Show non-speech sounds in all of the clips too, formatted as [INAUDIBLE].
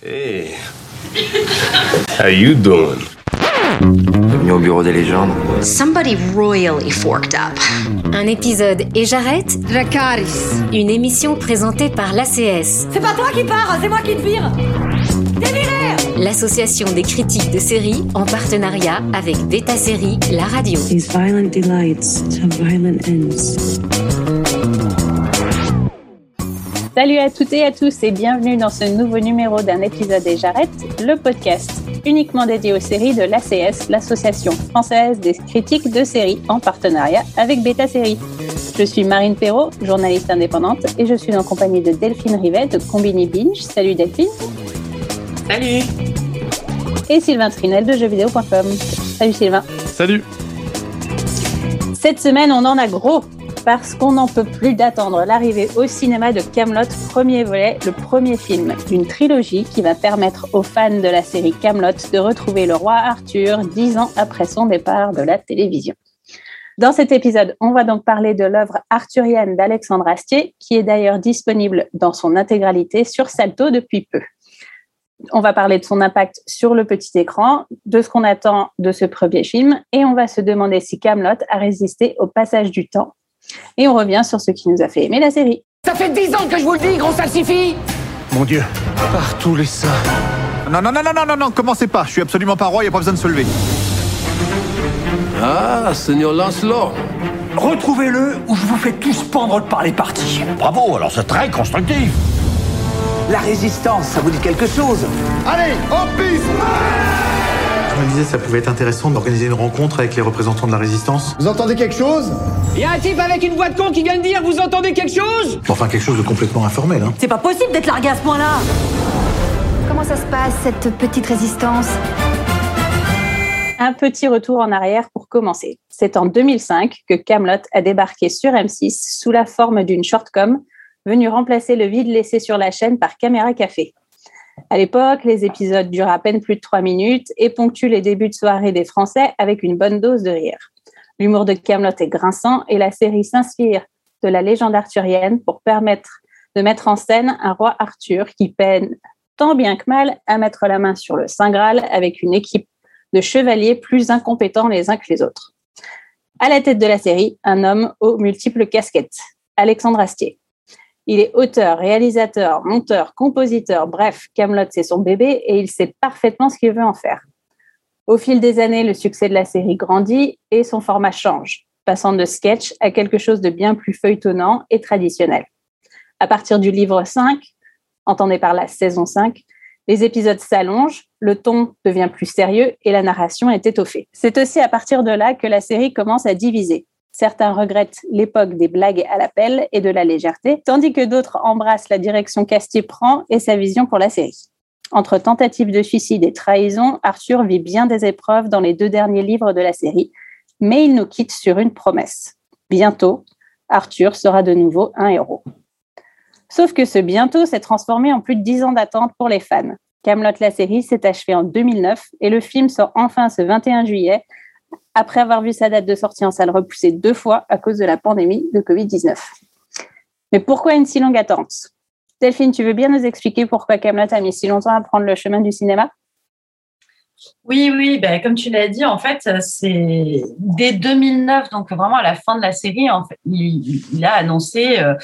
Hey, how you doing? Bienvenue au bureau des légendes. Somebody royally forked up. Un épisode et j'arrête Dracaris. Une émission présentée par l'ACS, C'est pas toi qui pars, c'est moi qui te vire. Déviré l'association des critiques de séries en partenariat avec Beta Série, la radio. These violent delights have violent ends. Salut à toutes et à tous et bienvenue dans ce nouveau numéro d'un épisode et j'arrête, le podcast uniquement dédié aux séries de l'ACS, l'association française des critiques de séries en partenariat avec Beta Série. Je suis Marine Perrault, journaliste indépendante et je suis en compagnie de Delphine Rivet de Combini Binge. Salut Delphine. Salut Et Sylvain Trinel de jeuxvideo.com. Salut Sylvain. Salut Cette semaine, on en a gros parce qu'on n'en peut plus d'attendre l'arrivée au cinéma de Camelot, premier volet, le premier film d'une trilogie qui va permettre aux fans de la série Camelot de retrouver le roi Arthur dix ans après son départ de la télévision. Dans cet épisode, on va donc parler de l'œuvre arthurienne d'Alexandre Astier, qui est d'ailleurs disponible dans son intégralité sur Salto depuis peu. On va parler de son impact sur le petit écran, de ce qu'on attend de ce premier film, et on va se demander si Camelot a résisté au passage du temps et on revient sur ce qui nous a fait aimer la série. Ça fait dix ans que je vous le dis, gros salsifis Mon Dieu, par tous les saints. Non, non, non, non, non, non, non, commencez pas. Je suis absolument pas roi, y a pas besoin de se lever. Ah, Seigneur Lancelot. Retrouvez-le ou je vous fais tous pendre par les parties. Bravo, alors c'est très constructif. La résistance, ça vous dit quelque chose? Allez, en piste Je me disais, ça pouvait être intéressant d'organiser une rencontre avec les représentants de la résistance. Vous entendez quelque chose? Y a un type avec une voix de con qui vient de dire Vous entendez quelque chose Enfin, quelque chose de complètement informel, hein. C'est pas possible d'être largué à ce point-là Comment ça se passe, cette petite résistance? Un petit retour en arrière pour commencer. C'est en 2005 que Camelot a débarqué sur M6 sous la forme d'une shortcom venue remplacer le vide laissé sur la chaîne par Caméra Café. À l'époque, les épisodes durent à peine plus de trois minutes et ponctuent les débuts de soirée des Français avec une bonne dose de rire. L'humour de Camelot est grinçant et la série s'inspire de la légende arthurienne pour permettre de mettre en scène un roi Arthur qui peine tant bien que mal à mettre la main sur le Saint Graal avec une équipe de chevaliers plus incompétents les uns que les autres. À la tête de la série, un homme aux multiples casquettes, Alexandre Astier. Il est auteur, réalisateur, monteur, compositeur, bref, Camelot c'est son bébé et il sait parfaitement ce qu'il veut en faire. Au fil des années, le succès de la série grandit et son format change, passant de sketch à quelque chose de bien plus feuilletonnant et traditionnel. À partir du livre 5, entendez par la saison 5, les épisodes s'allongent, le ton devient plus sérieux et la narration est étoffée. C'est aussi à partir de là que la série commence à diviser. Certains regrettent l'époque des blagues à l'appel et de la légèreté, tandis que d'autres embrassent la direction qu'Astier prend et sa vision pour la série. Entre tentatives de suicide et trahison, Arthur vit bien des épreuves dans les deux derniers livres de la série, mais il nous quitte sur une promesse. Bientôt, Arthur sera de nouveau un héros. Sauf que ce bientôt s'est transformé en plus de dix ans d'attente pour les fans. Camelot la série s'est achevée en 2009 et le film sort enfin ce 21 juillet après avoir vu sa date de sortie en salle repoussée deux fois à cause de la pandémie de Covid-19. Mais pourquoi une si longue attente? Delphine, tu veux bien nous expliquer pourquoi Camelot a mis si longtemps à prendre le chemin du cinéma? Oui, oui, ben, comme tu l'as dit, en fait, c'est dès 2009, donc vraiment à la fin de la série, il, a annoncé euh,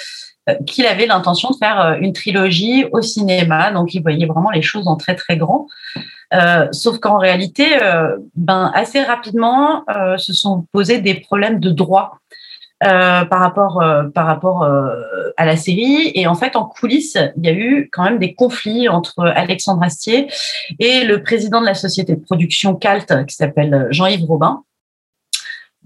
qu'il avait l'intention de faire euh, une trilogie au cinéma, donc il voyait vraiment les choses en très très grand. Euh, sauf qu'en réalité, euh, ben, assez rapidement, euh, se sont posés des problèmes de droit euh, par rapport, par rapport à la série. Et en fait, en coulisses, il y a eu quand même des conflits entre Alexandre Astier et le président de la société de production Calt, qui s'appelle Jean-Yves Robin.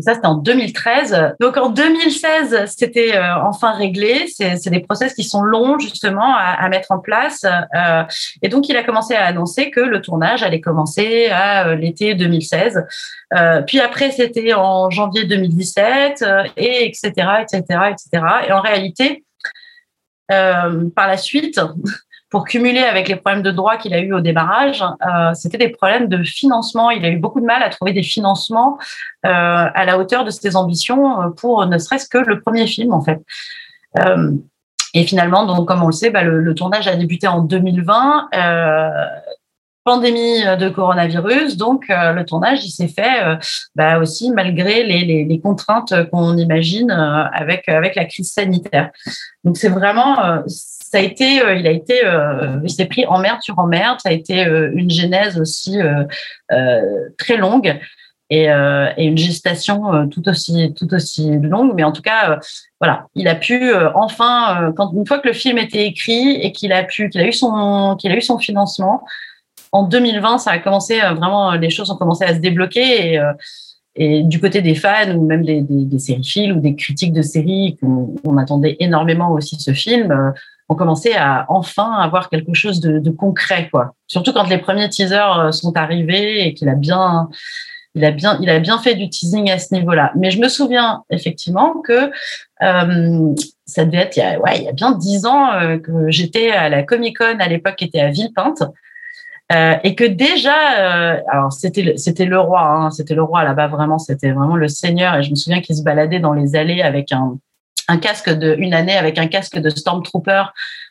Ça, c'était en 2013. Donc en 2016, c'était euh, enfin réglé. C'est des process qui sont longs justement à, à mettre en place. Euh, et donc il a commencé à annoncer que le tournage allait commencer à euh, l'été 2016. puis après, c'était en janvier 2017 et etc etc etc. Et en réalité, par la suite, pour cumuler avec les problèmes de droit qu'il a eu au démarrage, euh, c'était des problèmes de financement. Il a eu beaucoup de mal à trouver des financements euh, à la hauteur de ses ambitions pour ne serait-ce que le premier film, en fait. Euh, Et finalement, donc, comme on le sait, bah, le, tournage a débuté en 2020. Euh, pandémie de coronavirus, donc euh, le tournage il s'est fait euh, bah, aussi malgré les, les, contraintes qu'on imagine euh, avec avec la crise sanitaire. Donc c'est vraiment ça a été il a été il s'est pris en merde sur en merde. Ça a été une genèse aussi très longue et, une gestation tout aussi longue. Mais en tout cas voilà, il a pu enfin une fois que le film était écrit et qu'il a pu qu'il a eu son qu'il a eu son financement en 2020, ça a commencé euh, vraiment, les choses ont commencé à se débloquer et, euh, du côté des fans ou même des, des, ou des critiques de séries qu'on attendait énormément aussi ce film, euh, ont commencé à enfin avoir quelque chose de, de, concret, quoi. Surtout quand les premiers teasers sont arrivés et qu'il a bien, il a bien, il a bien fait du teasing à ce niveau-là. Mais je me souviens effectivement que euh, ça devait être il y a, ouais, il y a bien dix ans que j'étais à la Comic Con à l'époque, qui était à Villepinte. Euh, et que déjà, euh, alors c'était c'était le roi, hein, c'était le roi là-bas vraiment, c'était vraiment le seigneur. Et je me souviens qu'il se baladait dans les allées avec un un casque de une année avec un casque de stormtrooper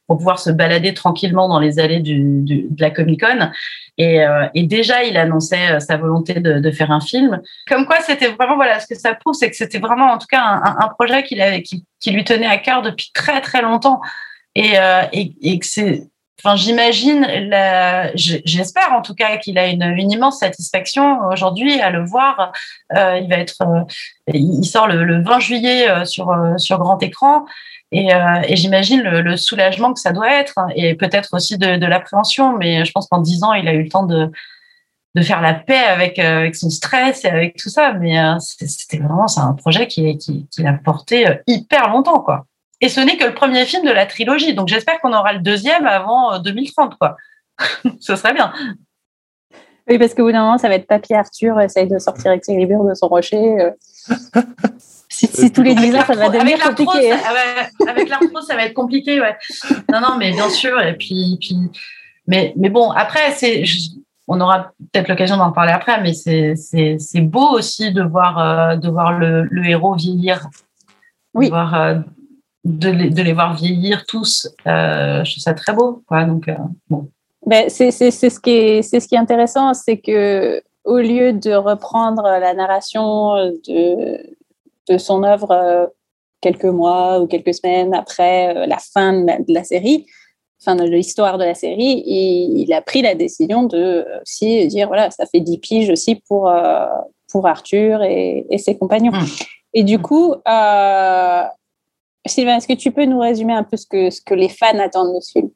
pour pouvoir se balader tranquillement dans les allées du, du de la Comic Con. Et, euh, et, déjà, il annonçait euh, sa volonté de, de faire un film. Comme quoi, c'était vraiment voilà ce que ça prouve, c'est que c'était vraiment en tout cas un, un projet qu'il avait, qui, qui, lui tenait à cœur depuis très très longtemps. Et, euh, et, et que c'est Enfin, j'imagine, j'espère en tout cas qu'il a une, une, immense satisfaction aujourd'hui à le voir. Euh, il va être, euh, il sort le, le 20 juillet euh, sur euh, sur grand écran, et, et j'imagine le, le, soulagement que ça doit être, et peut-être aussi de, de l'appréhension. Mais je pense qu'en dix ans, il a eu le temps de de faire la paix avec avec son stress et avec tout ça. Mais c'était vraiment c'est un projet qui qui, qui l'a porté hyper longtemps, quoi. Et ce n'est que le premier film de la trilogie. Donc j'espère qu'on aura le deuxième avant 2030, euh, quoi. [LAUGHS] ce serait bien. Oui, parce qu'au bout d'un moment, ça va être Papy Arthur essaye de sortir Excalibur de son rocher. Euh. [LAUGHS] si, tous les 10 ans, ça va devenir compliqué. Hein. avec l'arthro, ça va être compliqué, ouais. Non, non, mais bien sûr. Et puis, puis mais, mais bon, après, c'est, on aura peut-être l'occasion d'en parler après, mais c'est beau aussi de voir, euh, de voir le, le héros vieillir. Oui. De voir, de les, de les, voir vieillir tous, euh, je trouve ça très beau. Quoi. Donc, euh, bon. ben, c'est, c'est, c'est, ce qui est, c'est ce qui est intéressant, c'est que au lieu de reprendre la narration de, de son œuvre euh, quelques mois ou quelques semaines après la fin de la, de la, série, fin de l'histoire de la série, il, il, a pris la décision de aussi dire voilà, ça fait 10 piges aussi pour, pour Arthur et, et ses compagnons. Mmh. Et du coup, euh, Sylvain, est-ce que tu peux nous résumer un peu ce que, ce que les fans attendent de ce film?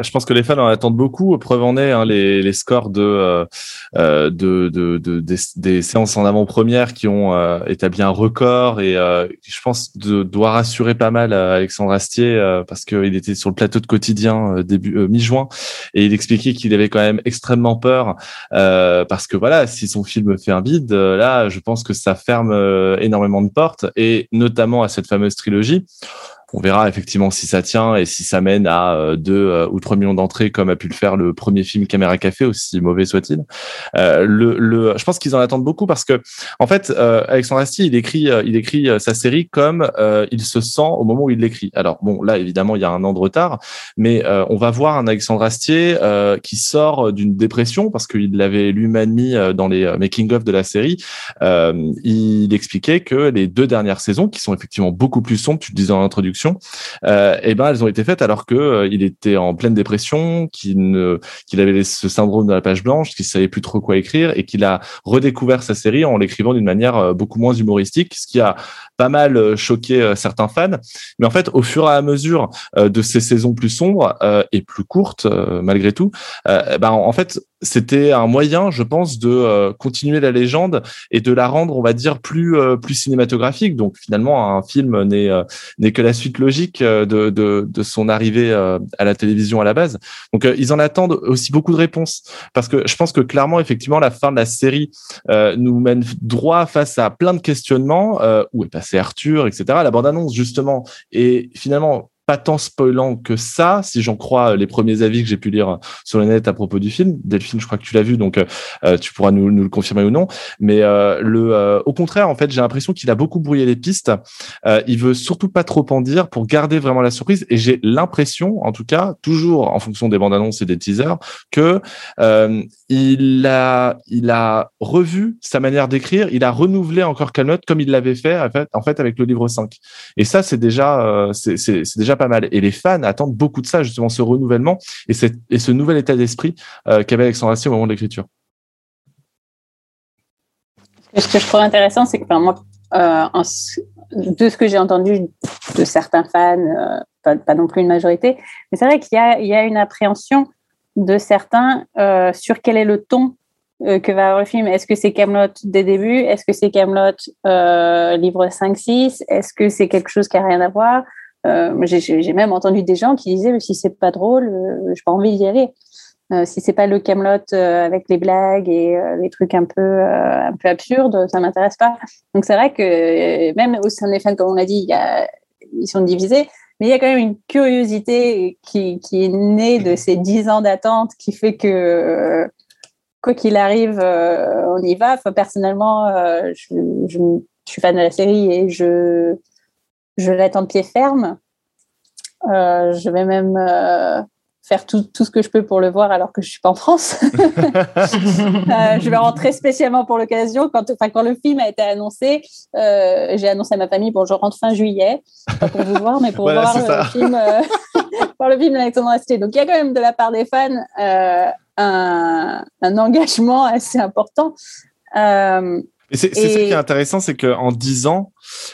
Je pense que les fans en attendent beaucoup. Preuve en est hein, les, les, scores de, euh, euh, de, de, de des, séances en avant-première qui ont euh, établi un record. Et euh, je pense de, doit rassurer pas mal euh, Alexandre Astier euh, parce qu'il était sur le plateau de quotidien début mi-juin. Et il expliquait qu'il avait quand même extrêmement peur parce que voilà, si son film fait un vide, là, je pense que ça ferme énormément de portes. Et notamment à cette fameuse trilogie on verra effectivement si ça tient et si ça mène à 2 euh, euh, ou 3 millions d'entrées comme a pu le faire le premier film Caméra Café, aussi mauvais soit-il. Euh, le, le, je pense qu'ils en attendent beaucoup parce que, en fait, euh, Alexandre Astier, il écrit, euh, il écrit sa série comme il se sent au moment où il l'écrit. Alors bon, là évidemment, il y a un an de retard, mais on va voir un Alexandre Astier qui sort d'une dépression parce qu'il l'avait lui-même mis dans les making-of de la série. il expliquait que les deux dernières saisons, qui sont effectivement beaucoup plus sombres, tu le disais en introduction, euh, et eh ben elles ont été faites alors que euh, il était en pleine dépression, qu'il ne qu'il avait ce syndrome de la page blanche, qu'il savait plus trop quoi écrire et qu'il a redécouvert sa série en l'écrivant d'une manière euh, beaucoup moins humoristique, ce qui a pas mal euh, choqué certains fans. Mais en fait, au fur et à mesure de ces saisons plus sombres et plus courtes malgré tout, ben en fait c'était un moyen, je pense, de euh, continuer la légende et de la rendre, on va dire, plus euh, plus cinématographique. Donc finalement, un film n'est euh, n'est que la suite logique de, de, de son arrivée à la télévision à la base. Donc ils en attendent aussi beaucoup de réponses parce que je pense que clairement, effectivement, la fin de la série nous mène droit face à plein de questionnements. où est passé Arthur, etc. La bande annonce justement et finalement pas tant spoilant que ça, si j'en crois les premiers avis que j'ai pu lire sur le net à propos du film. Delphine, je crois que tu l'as vu, donc euh, tu pourras nous, nous, le confirmer ou non. Mais euh, le, euh, au contraire, en fait, j'ai l'impression qu'il a beaucoup brouillé les pistes. Euh, il veut surtout pas trop en dire pour garder vraiment la surprise. Et j'ai l'impression, en tout cas, toujours en fonction des bandes annonces et des teasers, que il a, il a revu sa manière d'écrire. Il a renouvelé encore Camelot comme il l'avait fait en fait, en fait avec le livre 5. Et ça, c'est déjà, c'est déjà pas mal. Et les fans attendent beaucoup de ça, justement, ce renouvellement et, et ce nouvel état d'esprit euh, qu'avait Alexandre Astier au moment de l'écriture. Ce que je trouve intéressant, c'est que moi, euh, de ce que j'ai entendu de certains fans, euh, pas, non plus une majorité, mais c'est vrai qu'il y, y a, une appréhension de certains euh, sur quel est le ton que va avoir le film. Est-ce que c'est Camelot des débuts? Est-ce que c'est Camelot livre 5-6 Est-ce que c'est quelque chose qui a rien à voir? J'ai même entendu des gens qui disaient si c'est pas drôle, euh, j'ai pas envie d'y aller. Euh, si c'est pas le Camelot avec les blagues et les trucs un peu un peu absurdes, ça m'intéresse pas. Donc c'est vrai que même au sein des fans, comme on l'a dit, ils sont divisés, mais il y a quand même une curiosité qui, qui est née de ces dix ans d'attente qui fait que quoi qu'il arrive, on y va. Personnellement, je, je, je, suis fan de la série et je je l'attends de pied ferme. Euh, je vais même euh, faire tout, tout, ce que je peux pour le voir alors que je suis pas en France. [LAUGHS] euh, je vais rentrer spécialement pour l'occasion. Quand, quand le film a été annoncé, j'ai annoncé à ma famille bon, je rentre fin juillet, pas pour vous voir, mais pour voir, [LAUGHS] le film, voir le film d'Alexandre Astier. Donc il y a quand même de la part des fans un, un, engagement assez important. Et c'est ça qui est intéressant, c'est qu'en 10 ans,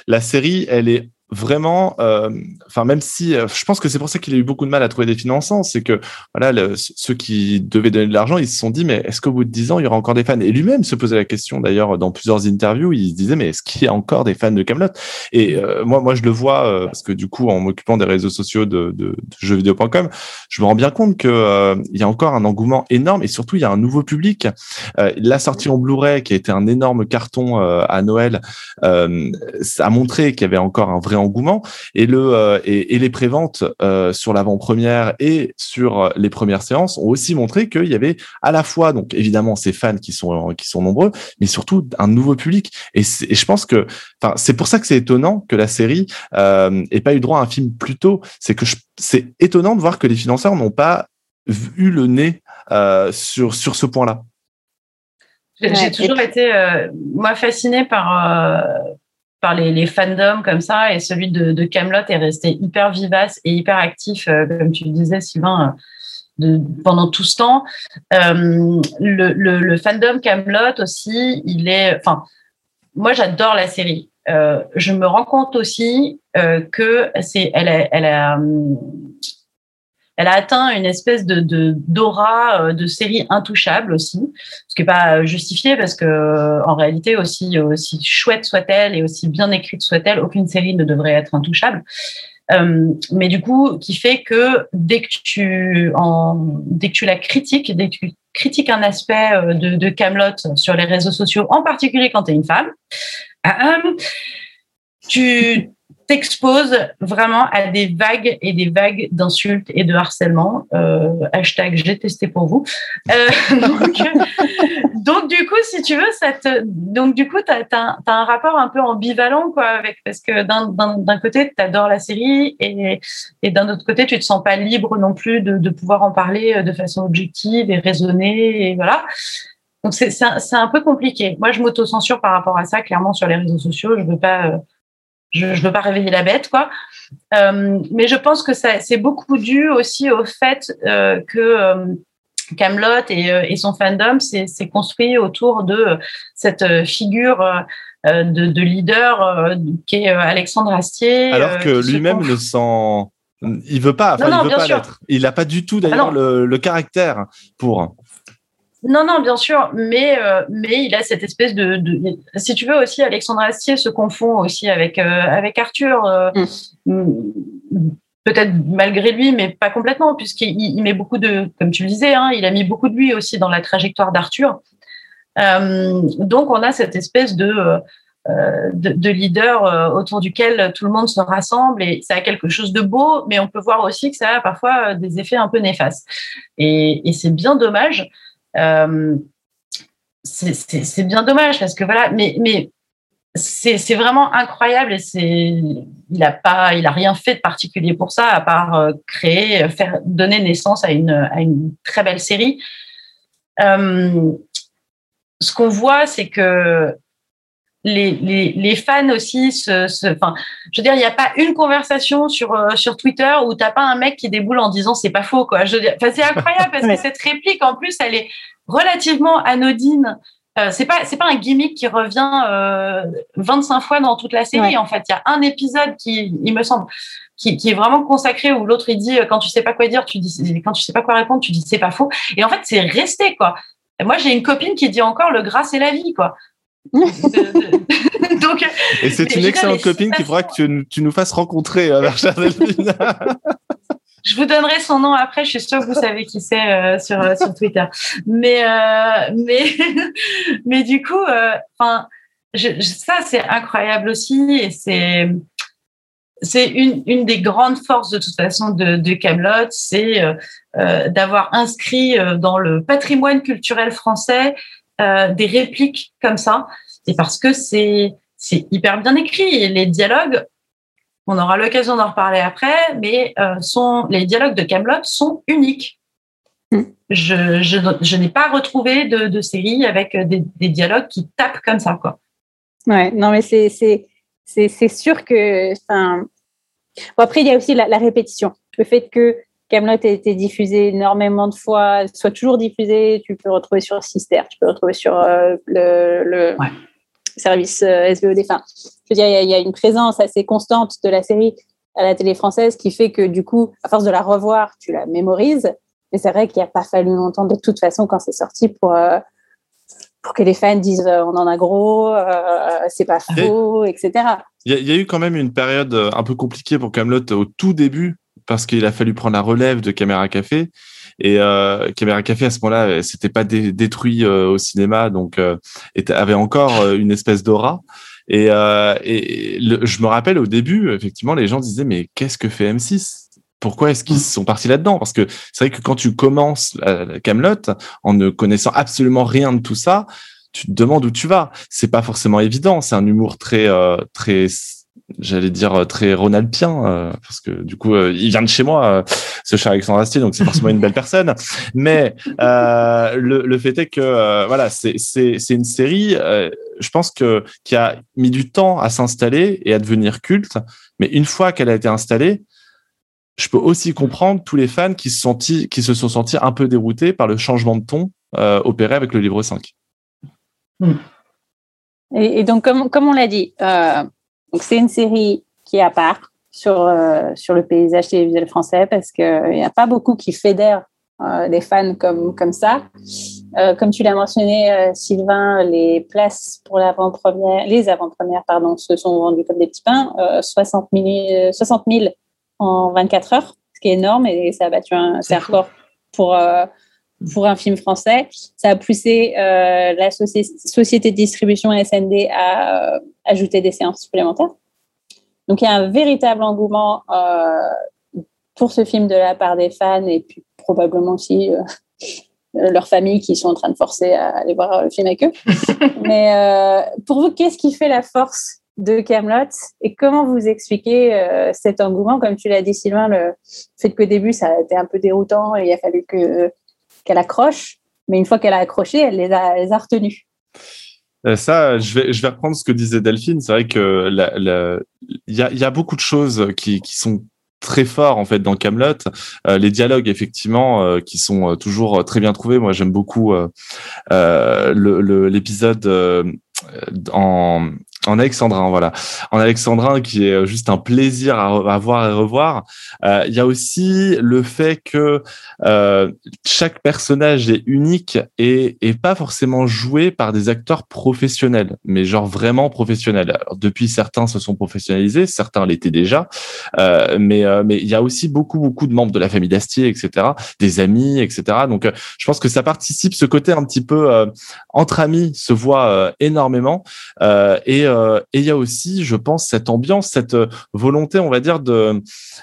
la série, elle est vraiment, euh, enfin même si euh, je pense que c'est pour ça qu'il a eu beaucoup de mal à trouver des financements, c'est que voilà ceux qui devaient donner de l'argent, ils se sont dit mais est-ce qu'au bout de dix ans il y aura encore des fans? Et lui-même se posait la question d'ailleurs dans plusieurs interviews, il se disait mais est-ce qu'il y a encore des fans de Camelot? Et euh, moi moi je le vois parce que du coup en m'occupant des réseaux sociaux de, de, de jeuxvideo.com, je me rends bien compte que il y a encore un engouement énorme et surtout il y a un nouveau public. la sortie en Blu-ray qui a été un énorme carton à Noël, ça a montré qu'il y avait encore un vrai engouement et le euh, et, et, les préventes euh, sur l'avant-première et sur les premières séances ont aussi montré qu'il y avait à la fois donc évidemment ces fans qui sont qui sont nombreux, mais surtout un nouveau public. Et, et je pense que enfin c'est pour ça que c'est étonnant que la série euh, ait pas eu droit à un film plus tôt. C'est que c'est étonnant de voir que les financeurs n'ont pas eu le nez euh, sur sur ce point-là. J'ai toujours été moi fascinée par par les, fandoms comme ça et celui de, Camelot est resté hyper vivace et hyper actif, euh, comme tu le disais, Sylvain, euh, pendant tout ce temps. Euh, le, fandom Camelot aussi, il est, enfin, moi j'adore la série. Je me rends compte aussi que c'est, elle a, elle a elle a atteint une espèce de d'aura euh, de, série intouchable aussi, ce qui n'est pas justifié parce que euh, en réalité aussi aussi chouette soit-elle et aussi bien écrite soit-elle, aucune série ne devrait être intouchable. Euh, mais du coup, qui fait que dès que tu en, dès que tu la critiques, dès que tu critiques un aspect de, Camelot sur les réseaux sociaux, en particulier quand tu es une femme, tu t'exposes vraiment à des vagues et des vagues d'insultes et de harcèlement. Euh, hashtag j'ai testé pour vous. Euh, [LAUGHS] donc, du coup, si tu veux, ça donc du coup, tu as, un rapport un peu ambivalent, quoi, avec, parce que d'un côté, tu adores la série et, et d'un autre côté, tu te sens pas libre non plus de, de pouvoir en parler de façon objective et raisonnée, et voilà. Donc c'est un, un peu compliqué. Moi, je m'auto-censure par rapport à ça, clairement, sur les réseaux sociaux. Je veux pas euh, je ne veux pas réveiller la bête, quoi. Euh, mais je pense que c'est beaucoup dû aussi au fait euh, que euh, Camelot et, et, son fandom s'est construit autour de cette figure de, de, leader qui est Alexandre Astier. Alors que lui-même ne sent, il veut pas, enfin, il veut pas l'être. Il n'a pas du tout d'ailleurs ah le, le, caractère pour. Non, non, bien sûr, mais euh, mais il a cette espèce de, de, si tu veux aussi, Alexandre Astier se confond aussi avec euh, avec Arthur, euh, mm. peut-être malgré lui, mais pas complètement, puisqu'il il met beaucoup de, comme tu le disais, hein, il a mis beaucoup de lui aussi dans la trajectoire d'Arthur. donc on a cette espèce de de, de, leader autour duquel tout le monde se rassemble et ça a quelque chose de beau, mais on peut voir aussi que ça a parfois des effets un peu néfastes. Et, et c'est bien dommage. Euh, c'est bien dommage parce que voilà, mais, mais c'est vraiment incroyable et il a pas il a rien fait de particulier pour ça à part euh, créer faire donner naissance à une à une très belle série. Euh, ce qu'on voit c'est que les, les, les, fans aussi se, se enfin je veux dire il n'y a pas une conversation sur euh, sur Twitter où t'as pas un mec qui déboule en disant c'est pas faux quoi. Je veux dire c'est incroyable parce que [LAUGHS] cette réplique en plus elle est relativement anodine. Euh, c'est pas c'est pas un gimmick qui revient euh, 25 fois dans toute la série en fait. Il y a un épisode qui il me semble qui, qui est vraiment consacré où l'autre il dit euh, quand tu sais pas quoi dire tu dis quand tu sais pas quoi répondre tu dis c'est pas faux. Et en fait c'est resté quoi. Et moi j'ai une copine qui dit encore le gras c'est la vie quoi [LAUGHS] Donc, et c'est une excellente copine qui fera que tu, tu, nous fasses rencontrer, euh, [LAUGHS] Je vous donnerai son nom après. Je suis sûre que vous savez qui c'est euh, sur euh, sur Twitter. Mais euh, mais [LAUGHS] mais du coup, enfin, ça c'est incroyable aussi et c'est c'est une une des grandes forces de toute façon de de Camelot, c'est d'avoir inscrit dans le patrimoine culturel français des répliques comme ça. Et parce que c'est c'est hyper bien écrit et les dialogues on aura l'occasion d'en reparler après, mais euh, sont, les dialogues de Camelot sont uniques. Mm. Je, je, n'ai pas retrouvé de, de série avec des, des, dialogues qui tapent comme ça. Quoi. Ouais, non, mais c'est, c'est, c'est, c'est sûr que. Bon, après, il y a aussi la, répétition. Le fait que Camelot ait été diffusé énormément de fois, soit toujours diffusé, tu peux retrouver sur Sister, tu peux retrouver sur euh, le, le service euh, SVOD. Enfin, je veux dire, il y, a une présence assez constante de la série à la télé française qui fait que du coup, à force de la revoir, tu la mémorises. Mais c'est vrai qu'il n'y a pas fallu longtemps de toute façon quand c'est sorti pour, euh, pour que les fans disent euh, on en a gros, c'est pas faux, etc. Il y, a eu quand même une période un peu compliquée pour Camelot au tout début parce qu'il a fallu prendre la relève de Caméra Café. Et euh, Caméra Café à ce moment-là, c'était pas détruit au cinéma, donc euh, avait encore une espèce d'aura. Et, euh, je me rappelle au début, effectivement, les gens disaient mais qu'est-ce que fait M6 pourquoi est-ce qu'ils sont partis là-dedans? Parce que c'est vrai que quand tu commences Camelot en ne connaissant absolument rien de tout ça, tu te demandes où tu vas. C'est pas forcément évident. C'est un humour très euh, très j'allais dire euh, très ronaldien euh, parce que du coup euh, il vient de chez moi ce cher Alexandre Astier donc c'est forcément une belle personne. Mais le, le fait est que voilà c'est une série je pense que qui a mis du temps à s'installer et à devenir culte. Mais une fois qu'elle a été installée je peux aussi comprendre tous les fans qui se, senti, qui se sont sentis un peu déroutés par le changement de ton opéré avec le livre 5. Et, et donc, comme, comme on l'a dit, euh, donc c'est une série qui est à part sur, euh, sur le paysage télévisuel français parce qu'il n'y a pas beaucoup qui fédèrent euh, des fans comme, comme ça. Euh, comme tu l'as mentionné, euh, Sylvain, les places pour l'avant-première, les avant-premières, pardon, se sont vendues comme des petits pains, 60, 000, 60 000 en 24 heures, ce qui est énorme et ça a battu un record pour, pour un film français. Ça a poussé euh, la société de distribution SND à euh, ajouter des séances supplémentaires. Donc il y a un véritable engouement euh, pour ce film de la part des fans et puis probablement aussi euh, leurs familles qui sont en train de forcer à aller voir le film avec eux. [LAUGHS] Mais euh, pour vous, qu'est-ce qui fait la force de Camelot et comment vous expliquez cet engouement? Comme tu l'as dit, Sylvain, le fait qu'au début ça a été un peu déroutant et il a fallu que qu'elle accroche, mais une fois qu'elle a accroché, elle les a, elle. Euh, ça, je vais, reprendre ce que disait Delphine. C'est vrai que il y a, beaucoup de choses qui, sont très forts en fait dans Camelot. Euh, les dialogues effectivement euh, qui sont toujours très bien trouvés. Moi j'aime beaucoup l'épisode en en alexandrin, voilà. En alexandrin, qui est juste un plaisir à, voir et revoir. Euh, il y a aussi le fait que euh, chaque personnage est unique et, et pas forcément joué par des acteurs professionnels, mais genre vraiment professionnels. Alors, depuis, certains se sont professionnalisés, certains l'étaient déjà, euh, mais euh, mais il y a aussi beaucoup beaucoup de membres de la famille d'Astier, etc., des amis, etc. Donc, euh, je pense que ça participe ce côté un petit peu euh, entre amis se voit énormément et euh, et il y a aussi, je pense, cette ambiance, cette volonté, on va dire, de,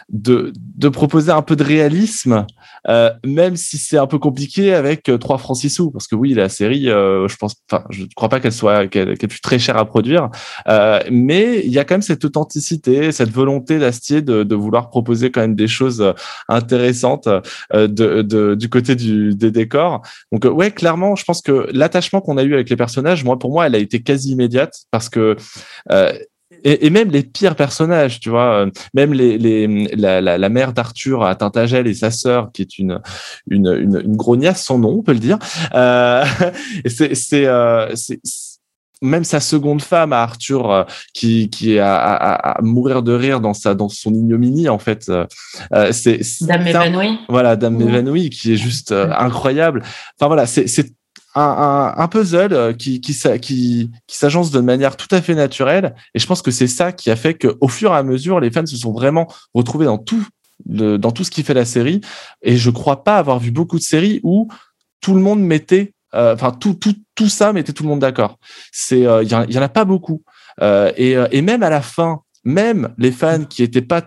de, proposer un peu de réalisme, euh, même si c'est un peu compliqué avec 3 francs 6 sous. Parce que oui, la série, je pense, enfin, je ne crois pas qu'elle soit, qu'elle qu fût très chère à produire. mais il y a quand même cette authenticité, cette volonté d'Astier de, vouloir proposer quand même des choses intéressantes du côté du, des décors. Donc, ouais, clairement, je pense que l'attachement qu'on a eu avec les personnages, moi, pour moi, elle a été quasi immédiate parce que euh, et, et, même les pires personnages, tu vois, euh, même les, les la, la, la, mère d'Arthur à Tintagel et sa sœur, qui est une une, une, une grognasse sans nom, on peut le dire. Euh, [LAUGHS] c'est c'est euh, même sa seconde femme à Arthur euh, qui qui est à, à, à, mourir de rire dans sa dans son ignominie en fait euh, c'est Dame évanouie voilà Dame mmh. évanouie qui est juste euh, incroyable enfin voilà c'est un, un, puzzle euh, qui, qui, s'agence de manière tout à fait naturelle. Et je pense que c'est ça qui a fait qu'au fur et à mesure, les fans se sont vraiment retrouvés dans tout, dans tout ce qui fait la série. Et je crois pas avoir vu beaucoup de séries où tout le monde mettait, euh, enfin, tout, tout, tout ça mettait tout le monde d'accord. C'est, il euh, y, en a pas beaucoup. Euh, et, et même à la fin, même les fans qui étaient pas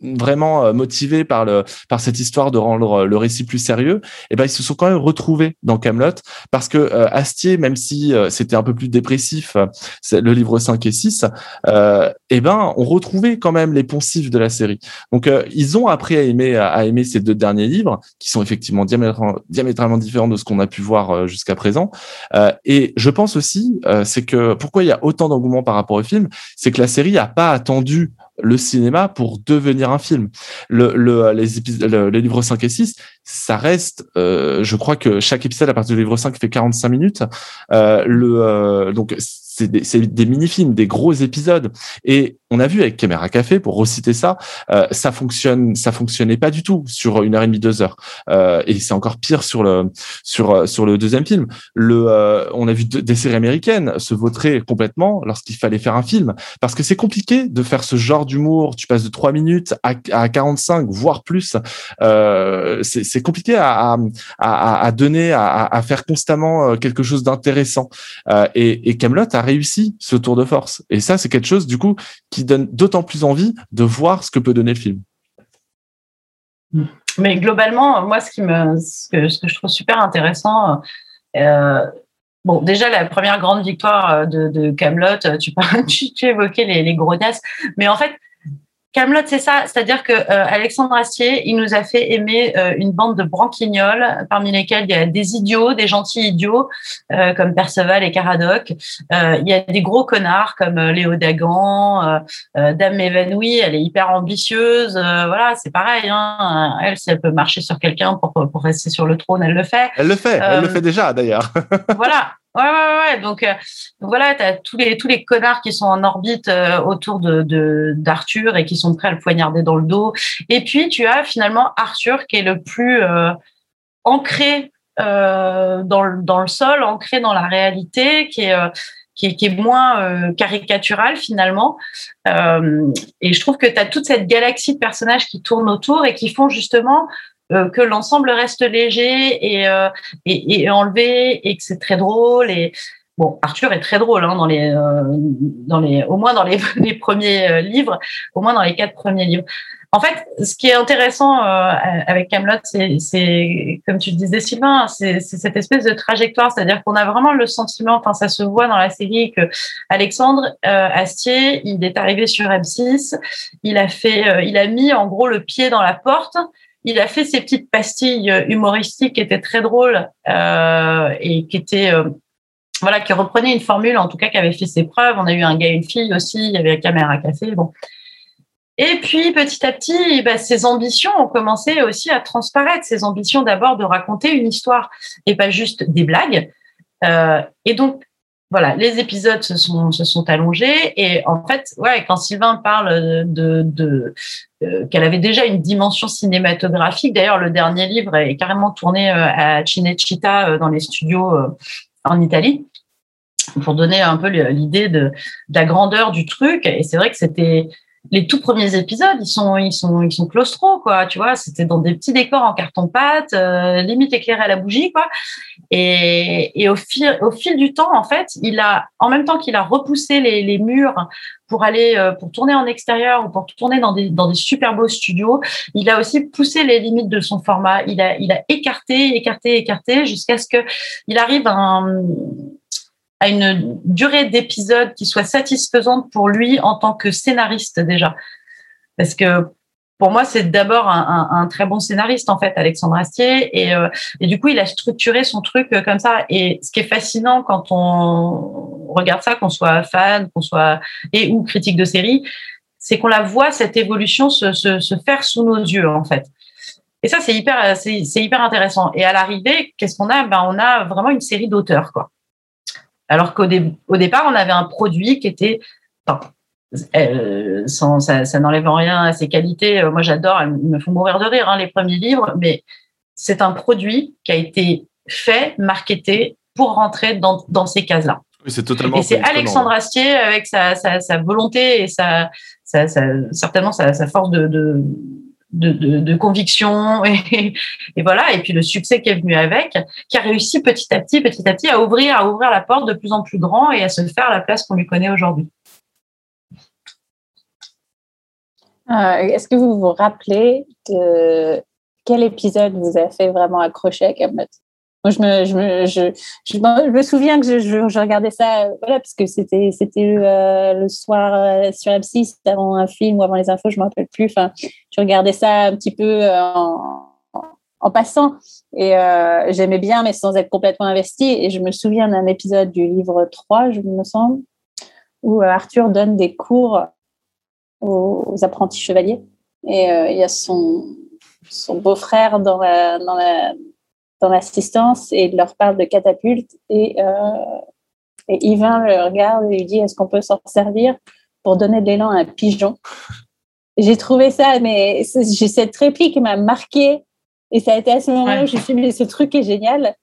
vraiment euh, motivés par le par cette histoire de rendre le récit plus sérieux, et eh ben ils se sont quand même retrouvés dans Camelot parce que euh, Astier, même si euh, c'était un peu plus dépressif, le livre 5 et 6, euh, et eh ben on retrouvait quand même les poncifs de la série. Donc ils ont appris à aimer à aimer ces deux derniers livres qui sont effectivement diamétralement, diamétralement différents de ce qu'on a pu voir jusqu'à présent. et je pense aussi c'est que pourquoi il y a autant d'engouement par rapport au film, c'est que la série a pas attendu le cinéma pour devenir un film. Le, le, les, le, les livres 5 et 6, ça reste, euh, je crois que chaque épisode à partir du livre 5 fait 45 minutes. Euh, le, euh, donc, c'est des, mini-films, des gros épisodes. Et on a vu avec Caméra Café, pour reciter ça, euh, ça fonctionne, ça fonctionnait pas du tout sur une heure et demie, deux heures. Euh, et c'est encore pire sur le sur sur le deuxième film. Le, euh, on a vu des séries américaines se vautrer complètement lorsqu'il fallait faire un film, parce que c'est compliqué de faire ce genre d'humour. Tu passes de trois minutes à, à 45, voire plus. Euh, c'est compliqué à, à, donner, à, à, faire constamment euh, quelque chose d'intéressant. Euh, et, et Camelot a réussi ce tour de force. Et ça, c'est quelque chose du coup qui donne d'autant plus envie de voir ce que peut donner le film. Mais globalement, moi, ce, qui me, ce, que, ce que je trouve super intéressant, euh, bon, déjà la première grande victoire de Camelot, [LAUGHS] tu, tu, évoquais les, les mais en fait, Camelot, c'est ça, c'est-à-dire que euh, Alexandre Astier, il nous a fait aimer euh, une bande de branquignoles, parmi lesquels il y a des idiots, des gentils idiots euh, comme Perceval et Caradoc. il y a des gros connards comme Léo Dagan, Dame évanouie, elle est hyper ambitieuse, voilà, c'est pareil. Hein, elle, si elle peut marcher sur quelqu'un pour pour rester sur le trône, elle le fait. Elle le fait, elle le fait déjà d'ailleurs. voilà. Ouais, ouais, ouais. Donc, euh, voilà, tu as tous les, tous les connards qui sont en orbite euh, autour d'Arthur et qui sont prêts à le poignarder dans le dos. Et puis, tu as finalement Arthur qui est le plus euh, ancré dans, le, dans le sol, ancré dans la réalité, qui est, qui est, qui est moins caricatural finalement. et je trouve que tu as toute cette galaxie de personnages qui tournent autour et qui font justement euh, que l'ensemble reste léger et, euh, et, et, enlevé et que c'est très drôle et bon Arthur est très drôle hein, dans les euh, dans les au moins dans les, [LAUGHS] premiers euh, livres au moins dans les quatre premiers livres. En fait ce qui est intéressant euh, avec Camelot c'est comme tu le disais Sylvain c'est cette espèce de trajectoire c'est-à-dire qu'on a vraiment le sentiment enfin ça se voit dans la série que Alexandre Astier il est arrivé sur M6 il a fait il a mis en gros le pied dans la porte il a fait ses petites pastilles euh, humoristiques qui étaient très drôles euh, et qui étaient euh, voilà qui reprenaient une formule en tout cas qui avait fait ses preuves. On a eu un gars et une fille aussi, il y avait la caméra café, bon. Et puis petit à petit, bah, ses ambitions ont commencé aussi à transparaître. Ses ambitions d'abord de raconter une histoire et pas juste des blagues. Et donc voilà, les épisodes se sont, se sont allongés et en fait, ouais, quand Sylvain parle de, de, qu'elle avait déjà une dimension cinématographique. D'ailleurs, le dernier livre est carrément tourné euh, à Cinecittà euh, dans les studios euh, en Italie pour donner un peu l'idée de, de, la grandeur du truc. Et c'est vrai que c'était les tout premiers épisodes, ils sont, ils sont, ils sont claustro, quoi. Tu vois, c'était dans des petits décors en carton-pâte, euh, limite éclairé à la bougie, quoi. Et, et au fil, au fil du temps, en fait, il a, en même temps qu'il a repoussé les, les murs pour aller, euh, pour tourner en extérieur ou pour tourner dans des, dans des super beaux studios, il a aussi poussé les limites de son format. Il a, il a écarté, écarté, écarté jusqu'à ce que il arrive à un, à une durée d'épisode qui soit satisfaisante pour lui en tant que scénariste déjà. Parce que pour moi, c'est d'abord un, un, un, très bon scénariste en fait, Alexandre Astier, et, euh, et du coup, il a structuré son truc euh, comme ça. Et ce qui est fascinant quand on regarde ça, qu'on soit fan, qu'on soit et ou critique de série, c'est qu'on la voit cette évolution se, se, se, faire sous nos yeux en fait. Et ça, c'est hyper, c'est hyper intéressant. Et à l'arrivée, qu'est-ce qu'on a? Ben, on a vraiment une série d'auteurs, quoi. Alors qu'au au départ, on avait un produit qui était, euh, sans, ça, ça n'enlève rien à ses qualités. Euh, moi, j'adore, elles me font mourir de rire, hein, les premiers livres, mais c'est un produit qui a été fait, marketé pour rentrer dans, dans ces cases-là. Oui, c'est totalement. Et c'est Alexandre Astier avec sa, sa, sa, volonté et sa, sa, certainement sa, sa force de, de de, de, conviction [LAUGHS] et, et, voilà. Et puis le succès qui est venu avec qui a réussi petit à petit petit à petit à ouvrir à ouvrir la porte de plus en plus grand et à se faire la place qu'on lui connaît aujourd'hui. Euh, est-ce que vous vous rappelez de quel épisode vous a fait vraiment accrocher à Camelot moi, je me, je je, je, me souviens que je, je, regardais ça, voilà, parce que c'était, c'était euh, le soir euh, sur M6 avant un film ou avant les infos, je me rappelle plus. Enfin, je regardais ça un petit peu euh, en, en passant et euh, j'aimais bien, mais sans être complètement investie. Et je me souviens d'un épisode du livre 3, je me semble, où Arthur donne des cours aux, apprentis chevaliers. Et il y a son, son beau-frère dans dans la dans l'assistance et il leur parle de catapulte et, euh, et Yvain le regarde et lui dit est-ce qu'on peut s'en servir pour donner de l'élan à un pigeon? J'ai trouvé ça, mais j'ai cette réplique m'a marqué et ça a été à ce moment-là où j'ai dit mais ce truc est génial.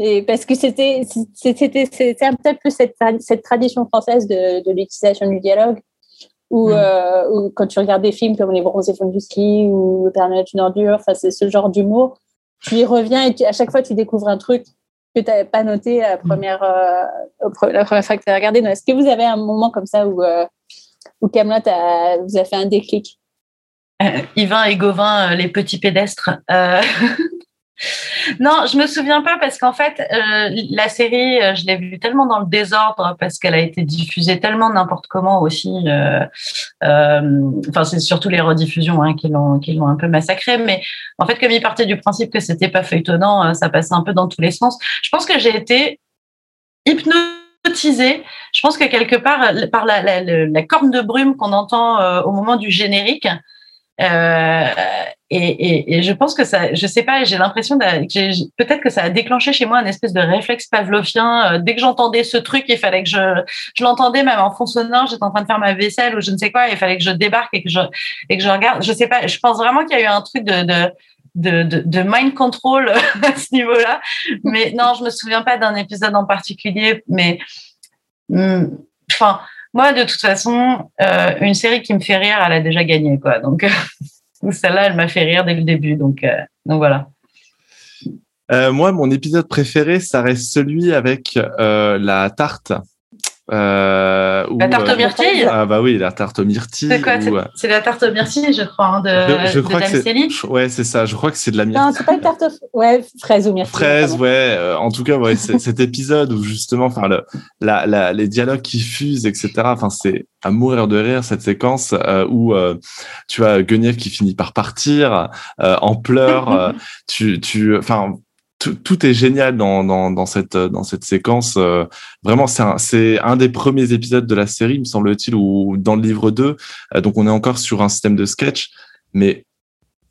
Et parce que c'était un petit peu cette, cette tradition française de, de l'utilisation du dialogue où, mmh. euh, quand tu regardes des films comme Les Bronzés ski ou Le Père une ordure, enfin, c'est ce genre d'humour tu y reviens et tu, à chaque fois, tu découvres un truc que tu n'avais pas noté la mm. première, euh, la première fois que tu as regardé. Est-ce que vous avez un moment comme ça où, euh, où Camelot vous a fait un déclic? Euh, Yvain et Gauvin, euh, les petits pédestres. [LAUGHS] Non, je me souviens pas parce qu'en fait, euh, la série, euh, je l'ai vue tellement dans le désordre parce qu'elle a été diffusée tellement n'importe comment aussi. Euh, enfin, c'est surtout les rediffusions hein, qui l'ont un peu massacré. Mais en fait, comme il partait du principe que c'était pas feuilletonnant, ça passait un peu dans tous les sens. Je pense que j'ai été hypnotisée. Je pense que quelque part, par la corne de brume qu'on entend au moment du générique. Euh, et, je pense que ça, je sais pas, j'ai l'impression peut-être que ça a déclenché chez moi un espèce de réflexe pavlovien. Euh, dès que j'entendais ce truc, il fallait que je, je l'entendais même en sonore. J'étais en train de faire ma vaisselle ou je ne sais quoi. Il fallait que je débarque et que je et que je regarde. Je sais pas. Je pense vraiment qu'il y a eu un truc de, de de, de, de, mind control [LAUGHS] à ce niveau-là. Mais non, je me souviens pas d'un épisode en particulier. Mais hmm, enfin, moi, de toute façon, euh, une série qui me fait rire, elle a déjà gagné, quoi. Donc [LAUGHS] Celle-là, elle m'a fait rire dès le début. Donc, euh, voilà. Euh, moi, mon épisode préféré, ça reste celui avec euh, la tarte. Euh, la tarte aux myrtilles Ah bah oui, la tarte aux myrtilles. C'est quoi C'est la tarte aux myrtilles, je crois, hein, de, je, je crois de que Ouais, c'est ça. Je crois que c'est de la myrtille. Non, c'est pas une tarte aux... Ouais, fraise ou myrtille. Fraise, ouais. Euh, en tout cas, ouais, cet épisode où justement, enfin, le, la, la, les dialogues qui fusent, etc. Enfin, c'est à mourir de rire cette séquence euh, où euh, tu as Guenièvre qui finit par partir en pleurs. tu, tu, enfin tout, tout, est génial dans, dans, dans, cette, dans cette séquence. Euh, vraiment, c'est un, c'est un des premiers épisodes de la série, me semble-t-il, ou dans le livre 2. Euh, donc, on est encore sur un système de sketch. Mais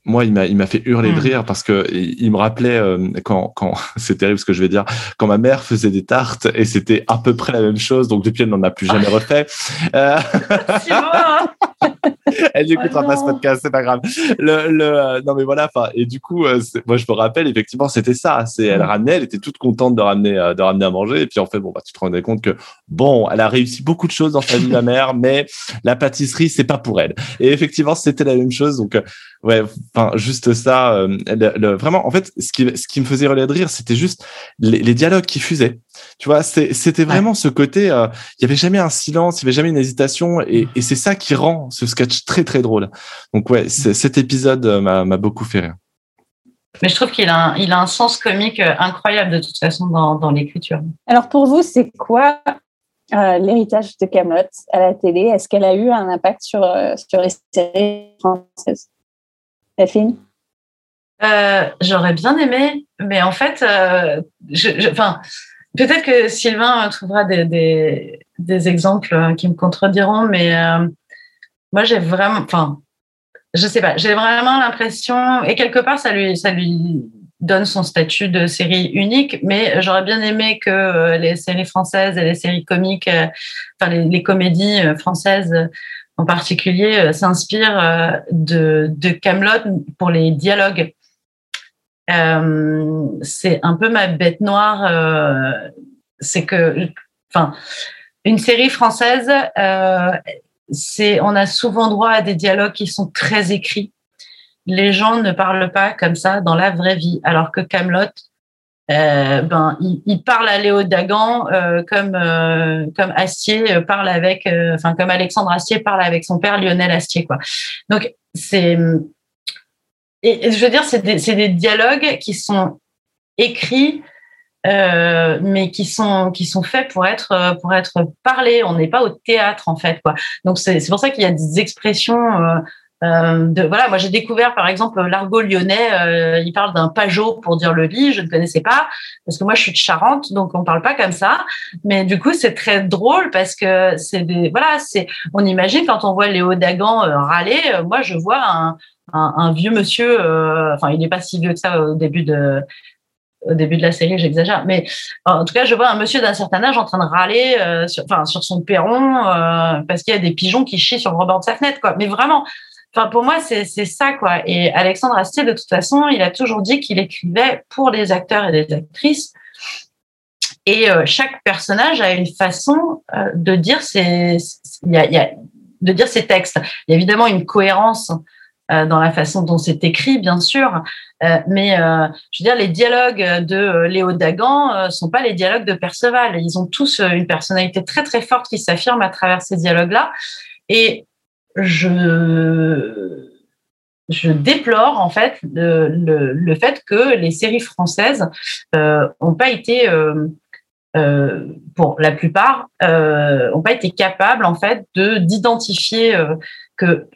moi, il m'a, il m'a fait hurler de hmm. rire parce que il, me rappelait euh, quand, quand [LAUGHS] c'est terrible ce que je vais dire, quand ma mère faisait des tartes et c'était à peu près la même chose. Donc depuis, elle n'en a plus jamais refait. [LAUGHS] [LAUGHS] [LAUGHS] Elle n'écoutera pas ce podcast, c'est pas grave. Le, le, non mais voilà, enfin et du coup, moi je me rappelle effectivement c'était ça. C'est elle ramenait, elle était toute contente de ramener de ramener à manger et puis en fait bon bah tu te rendais compte que bon, elle a réussi beaucoup de choses dans sa vie la mère, [LAUGHS] mais la pâtisserie c'est pas pour elle. Et effectivement c'était la même chose donc ouais, enfin juste ça. Le, vraiment en fait ce qui ce qui me faisait relais de rire c'était juste les, les, dialogues qui fusaient. Tu vois, c'était vraiment ce côté. Il y avait jamais un silence, il y avait jamais une hésitation et, et c'est ça qui rend ce sketch très très drôle. Donc ouais, cet épisode m'a beaucoup fait rire. Mais je trouve qu'il a, un, il a un sens comique incroyable de toute façon dans, dans l'écriture. Alors pour vous, c'est quoi euh, l'héritage de Camelot à la télé? Est-ce qu'elle a eu un impact sur, euh, sur les séries françaises? Delphine? Euh, J'aurais bien aimé, mais en fait, euh, je, je, peut-être que Sylvain trouvera des, des, des, exemples qui me contrediront, mais euh, moi j'ai vraiment, enfin, je sais pas, j'ai vraiment l'impression, et quelque part ça lui, ça lui donne son statut de série unique, mais j'aurais bien aimé que euh, les séries françaises et les séries comiques, euh, enfin les, comédies euh, françaises en particulier, s'inspirent de, de Camelot pour les dialogues. C'est un peu ma bête noire, c'est que, enfin, une série française, c'est, on a souvent droit à des dialogues qui sont très écrits. Les gens ne parlent pas comme ça dans la vraie vie, alors que Camelot, euh, ben, il, il, parle à Léo Dagan euh, comme euh, comme Astier parle avec, enfin comme Alexandre Astier parle avec son père Lionel Astier, quoi. Donc c'est je veux dire, c'est des, des, dialogues qui sont écrits euh, mais qui sont qui sont faits pour être pour être parlés. On n'est pas au théâtre en fait quoi. Donc c'est pour ça qu'il y a des expressions. Euh, euh, de voilà, moi j'ai découvert par exemple l'argot lyonnais. Euh, il parle d'un pajot pour dire le lit. Je ne connaissais pas parce que moi je suis de Charente, donc on parle pas comme ça. Mais du coup c'est très drôle parce que c'est des voilà, c'est on imagine quand on voit Léo Dagan euh, râler. Euh, moi je vois un, un, un vieux monsieur. enfin il n'est pas si vieux que ça au début de au début de la série, j'exagère, mais en tout cas, je vois un monsieur d'un certain âge en train de râler euh, sur, sur son perron euh, parce qu'il y a des pigeons qui chient sur le rebord de sa fenêtre, quoi. Mais vraiment, pour moi, c'est ça, quoi. Et Alexandre Astier, de toute façon, il a toujours dit qu'il écrivait pour les acteurs et les actrices. Et euh, chaque personnage a une façon de dire ses, de dire ses textes. Il y a évidemment une cohérence dans la façon dont c'est écrit, bien sûr. Euh, mais euh, je veux dire, les dialogues de Léo Dagan sont pas les dialogues de Perceval. Ils ont tous une personnalité très très forte qui s'affirme à travers ces dialogues-là. Et je je déplore en fait le, le, fait que les séries françaises euh, ont pas été euh, euh, pour la plupart euh, ont pas été capables en fait de d'identifier que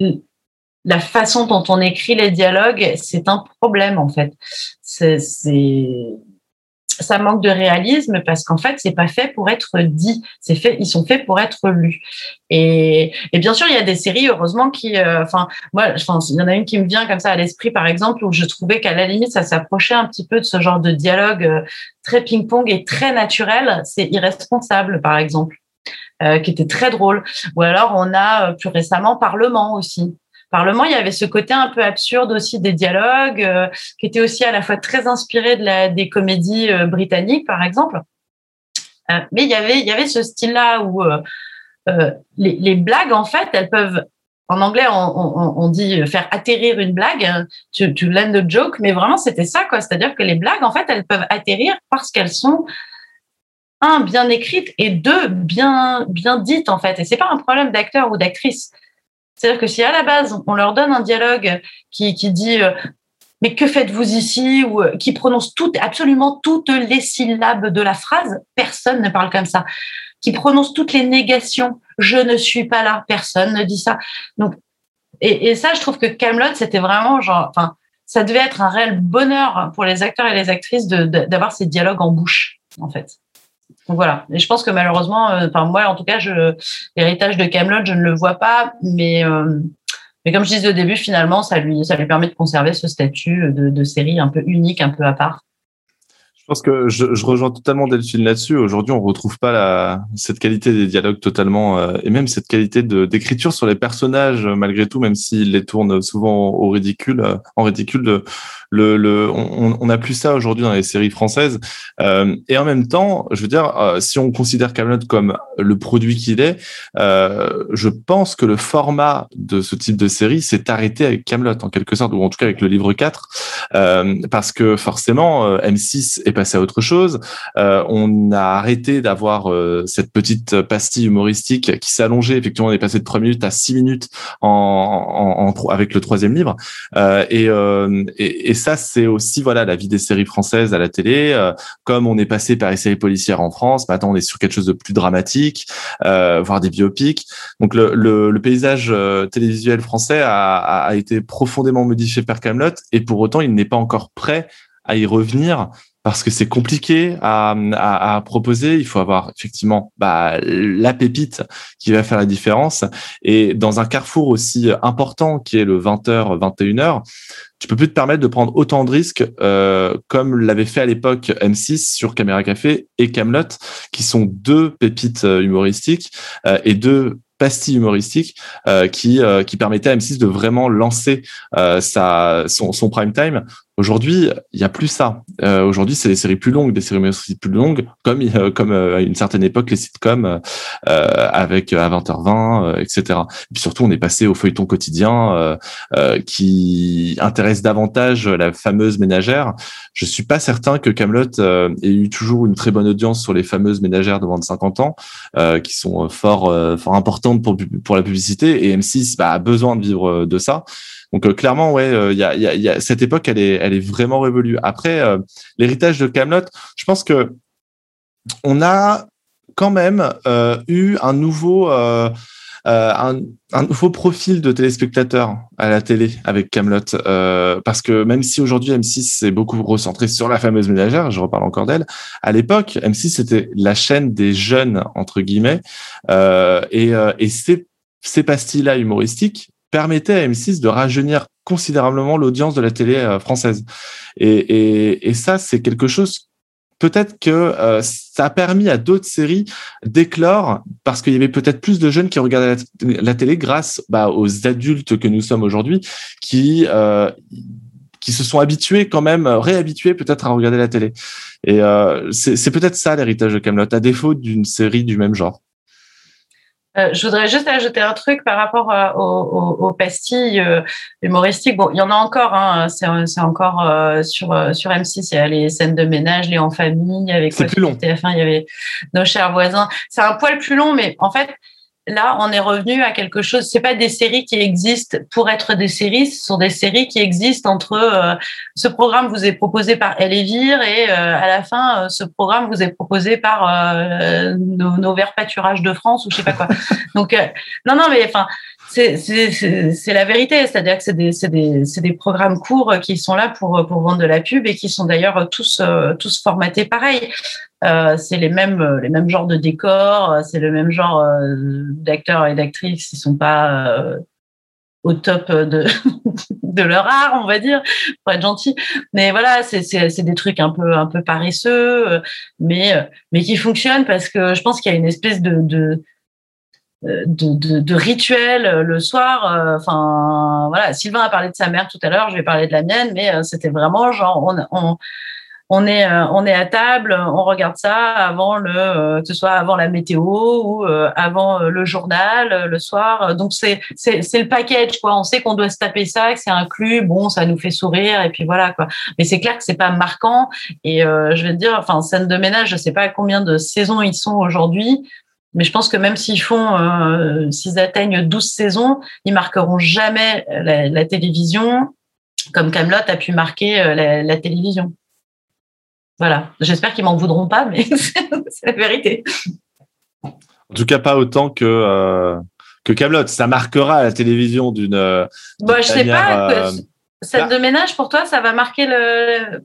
la façon dont on écrit les dialogues, c'est un problème en fait. C'est, ça manque de réalisme parce qu'en fait, c'est pas fait pour être dit. C'est fait, ils sont faits pour être lus. Et, et bien sûr, il y a des séries, heureusement, qui, euh, enfin, moi, je pense, il y en a une qui me vient comme ça à l'esprit, par exemple, où je trouvais qu'à la limite, ça s'approchait un petit peu de ce genre de dialogue euh, très ping-pong et très naturel. C'est irresponsable, par exemple. Euh, qui était très drôle. Ou alors on a plus récemment Parlement aussi, Parlement, il y avait ce côté un peu absurde aussi des dialogues, euh, qui était aussi à la fois très inspiré de la, des comédies euh, britanniques, par exemple. Euh, mais il y avait, il y avait ce style-là où les, les, blagues, en fait, elles peuvent en anglais, on, on, on, dit faire atterrir une blague, to, to land a joke, mais vraiment c'était ça, quoi. C'est-à-dire que les blagues, en fait, elles peuvent atterrir parce qu'elles sont un bien écrites et deux bien bien dites, en fait. Et c'est pas un problème d'acteur ou d'actrice. C'est-à-dire que si à la base, on leur donne un dialogue qui, qui dit euh, mais que faites-vous ici? ou euh, qui prononce toutes, absolument toutes les syllabes de la phrase, personne ne parle comme ça. Qui prononce toutes les négations, je ne suis pas là, personne ne dit ça. Donc, et, ça, je trouve que Camelot, c'était vraiment genre, enfin, ça devait être un réel bonheur pour les acteurs et les actrices d'avoir ces dialogues en bouche, en fait. Donc voilà. Et je pense que malheureusement, euh, enfin moi en tout cas, l'héritage de Camelot, je ne le vois pas, mais euh, mais comme je disais au début, finalement, ça lui ça lui permet de conserver ce statut de, de série un peu unique, un peu à part pense que je, je rejoins totalement Delphine là-dessus. Aujourd'hui, on retrouve pas la, cette qualité des dialogues totalement, euh, et même cette qualité d'écriture sur les personnages, malgré tout, même s'ils les tournent souvent au ridicule, euh, en ridicule. Le, le, on, on a plus ça aujourd'hui dans les séries françaises. Euh, et en même temps, je veux dire, euh, si on considère Camelot comme le produit qu'il est, euh, je pense que le format de ce type de série s'est arrêté avec Camelot en quelque sorte, ou en tout cas avec le livre 4, parce que forcément, M6 est à autre chose. on a arrêté d'avoir cette petite pastille humoristique qui s'allongeait. Effectivement, on est passé de 3 minutes à 6 minutes en, en, avec le troisième livre. et, et, et ça, c'est aussi voilà la vie des séries françaises à la télé. Euh, comme on est passé par les séries policières en France, maintenant on est sur quelque chose de plus dramatique, euh, voire des biopics. Donc le, paysage euh, télévisuel français a, a, été profondément modifié par Camelot, et pour autant il n'est pas encore prêt à y revenir parce que c'est compliqué à, à, à, proposer. Il faut avoir effectivement bah, la pépite qui va faire la différence. Et dans un carrefour aussi important qui est le 20h, 21h, tu peux plus te permettre de prendre autant de risques euh, comme l'avait fait à l'époque M6 sur Caméra Café et Camelot, qui sont deux pépites euh, humoristiques euh, et deux pastilles humoristiques euh, qui euh, qui permettaient à M6 de vraiment lancer euh, sa son, son prime time Aujourd'hui, il y a plus ça. Euh, Aujourd'hui, c'est des séries plus longues, des séries plus longues, comme euh, comme euh, à une certaine époque les sitcoms euh, avec à 20h20, etc. Et puis surtout, on est passé au feuilleton quotidien qui intéresse davantage la fameuse ménagère. Je suis pas certain que Camelot ait eu toujours une très bonne audience sur les fameuses ménagères de moins de 50 ans, qui sont fort fort importantes pour pour la publicité. Et M6 bah, a besoin de vivre de ça. Donc euh, clairement, ouais, il euh, y, a, y, a, y, a, cette époque, elle est, elle est vraiment révolue. Après, euh, l'héritage de Camelot, je pense que on a quand même eu un nouveau. Un, un, nouveau profil de téléspectateur à la télé avec Camelot, parce que même si aujourd'hui M6 s'est beaucoup recentré sur la fameuse ménagère, je reparle encore d'elle, à l'époque M6 c'était la chaîne des jeunes entre guillemets, et, et ces, ces pastilles-là humoristiques permettait à M6 de rajeunir considérablement l'audience de la télé euh, française. Et, et, et ça, c'est quelque chose peut-être que euh, ça a permis à d'autres séries d'éclore parce qu'il y avait peut-être plus de jeunes qui regardaient la, télé grâce bah, aux adultes que nous sommes aujourd'hui qui euh, qui se sont habitués quand même réhabitués peut-être à regarder la télé. Et euh, c'est peut-être ça l'héritage de Camelot à défaut d'une série du même genre. Euh, je voudrais juste ajouter un truc par rapport euh, aux, aux, pastilles euh, humoristiques. Bon, il y en a encore, hein, c'est encore euh, sur, sur M6, il y a les scènes de ménage, les en famille, avec quoi, plus long. TF1, il y avait nos chers voisins. C'est un poil plus long, mais en fait, là, on est revenu à quelque chose. C'est pas des séries qui existent pour être des séries. Ce sont des séries qui existent entre euh, ce programme vous est proposé par Elevire et euh, à la fin, euh, ce programme vous est proposé par nos, nos verts pâturages de France ou je sais pas quoi. [LAUGHS] Donc, non, non, mais enfin, c'est la vérité. C'est-à-dire que c'est des, des, des, programmes courts qui sont là pour, pour vendre de la pub et qui sont d'ailleurs tous, tous formatés pareil. Euh, c'est les mêmes, les mêmes genres de décors, c'est le même genre d'acteurs et d'actrices qui sont pas euh, au top de, [LAUGHS] de leur art, on va dire, pour être gentil. Mais voilà, c'est des trucs un peu, un peu paresseux, mais, mais qui fonctionnent parce que je pense qu'il y a une espèce de, de de, de, de, le soir. Enfin, voilà, Sylvain a parlé de sa mère tout à l'heure, je vais parler de la mienne, mais c'était vraiment genre, on, on, on est euh, on est à table, on regarde ça avant le euh, que ce soit avant la météo ou euh, avant le journal le soir. Donc c'est c'est c'est le package quoi. On sait qu'on doit se taper ça, que c'est inclus. Bon, ça nous fait sourire et puis voilà quoi. Mais c'est clair que c'est pas marquant et je vais te dire, enfin scène de ménage, je sais pas combien de saisons ils sont aujourd'hui. Mais je pense que même s'ils font, s'ils atteignent 12 saisons, ils marqueront jamais la, télévision comme Camelot a pu marquer la télévision. Voilà. J'espère qu'ils m'en voudront pas, mais [LAUGHS] c'est la vérité. En tout cas, pas autant que euh, que Camelot. Ça marquera la télévision d'une. Euh, bah, je sais pas. Euh... Scène bah de ménage pour toi, ça va marquer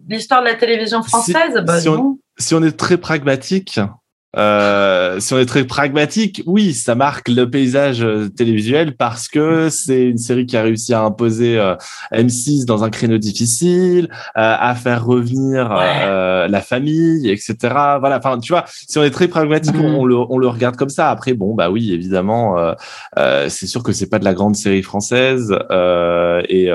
l'histoire de la télévision française? Si, bah, si, on, si, on, est très pragmatique, Euh, si on est très pragmatique, oui, ça marque le paysage euh, télévisuel parce que c'est une série qui a réussi à imposer euh, M6 dans un créneau difficile, à faire revenir la famille, etc. Voilà. Enfin, tu vois, si on est très pragmatique, on, le, on, le, regarde comme ça. Après, bon, bah oui, évidemment, c'est sûr que c'est pas de la grande série française et,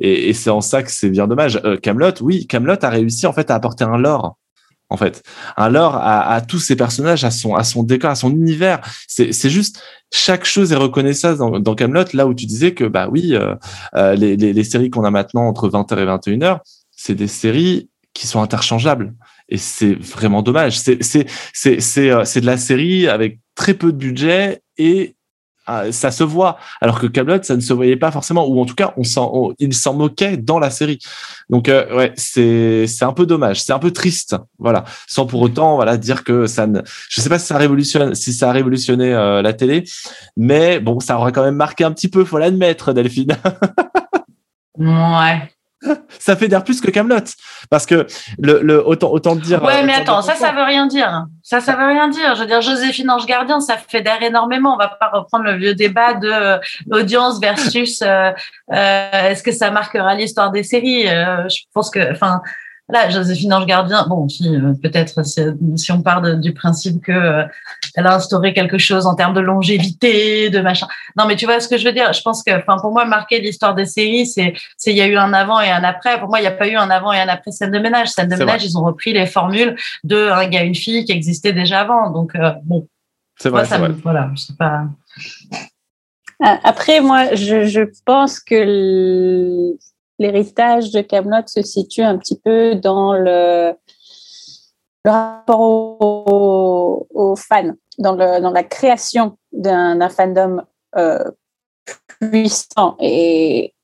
et, et c'est en ça que c'est bien dommage. Camelot, oui, Camelot a réussi en fait à apporter un lore en fait. Alors à, à, tous ces personnages, à son, à son décor, à son univers. C'est, juste chaque chose est reconnaissable dans, dans Camelot. Là où tu disais que bah oui, euh, euh, les, les, les, séries qu'on a maintenant entre 20h et 21h, c'est des séries qui sont interchangeables. Et c'est vraiment dommage. C'est, euh, de la série avec très peu de budget et ça se voit. Alors que Camelot, ça ne se voyait pas forcément, ou en tout cas, on s'en, il s'en moquait dans la série. Donc euh, ouais, c'est c'est un peu dommage, c'est un peu triste, voilà. Sans pour autant, voilà, dire que ça ne, je sais pas si ça révolutionne, si ça a révolutionné euh, la télé, mais bon, ça aurait quand même marqué un petit peu, faut l'admettre, Delphine. [LAUGHS] ouais [LAUGHS] ça fait d'air plus que Camelot. Parce que le, le autant autant dire ouais mais attends ça ça veut rien dire. Ça ça veut rien dire. Je veux dire Joséphine Ange Gardien ça fait d'air énormément. On va pas reprendre le vieux débat de euh, l'audience versus euh, euh, est-ce que ça marquera l'histoire des séries? Je pense que enfin Là, Joséphine Ange Gardien, bon, si, euh, peut-être si, on part du principe que euh, elle a instauré quelque chose en termes de longévité, de machin. Non, mais tu vois ce que je veux dire? Je pense que, enfin, pour moi, marquer l'histoire des séries, c'est, c'est, il y a eu un avant et un après. Pour moi, il n'y a pas eu un avant et un après scène de ménage. Scène de ménage, ils ont repris les formules de un gars, une fille qui existait déjà avant. Donc, euh, bon. C'est vrai, c'est vrai. Voilà, je sais pas. Après, moi, je, je pense que le l'héritage de Camelot se situe un petit peu dans le, rapport aux, fans, dans, la création d'un fandom euh, puissant. Et,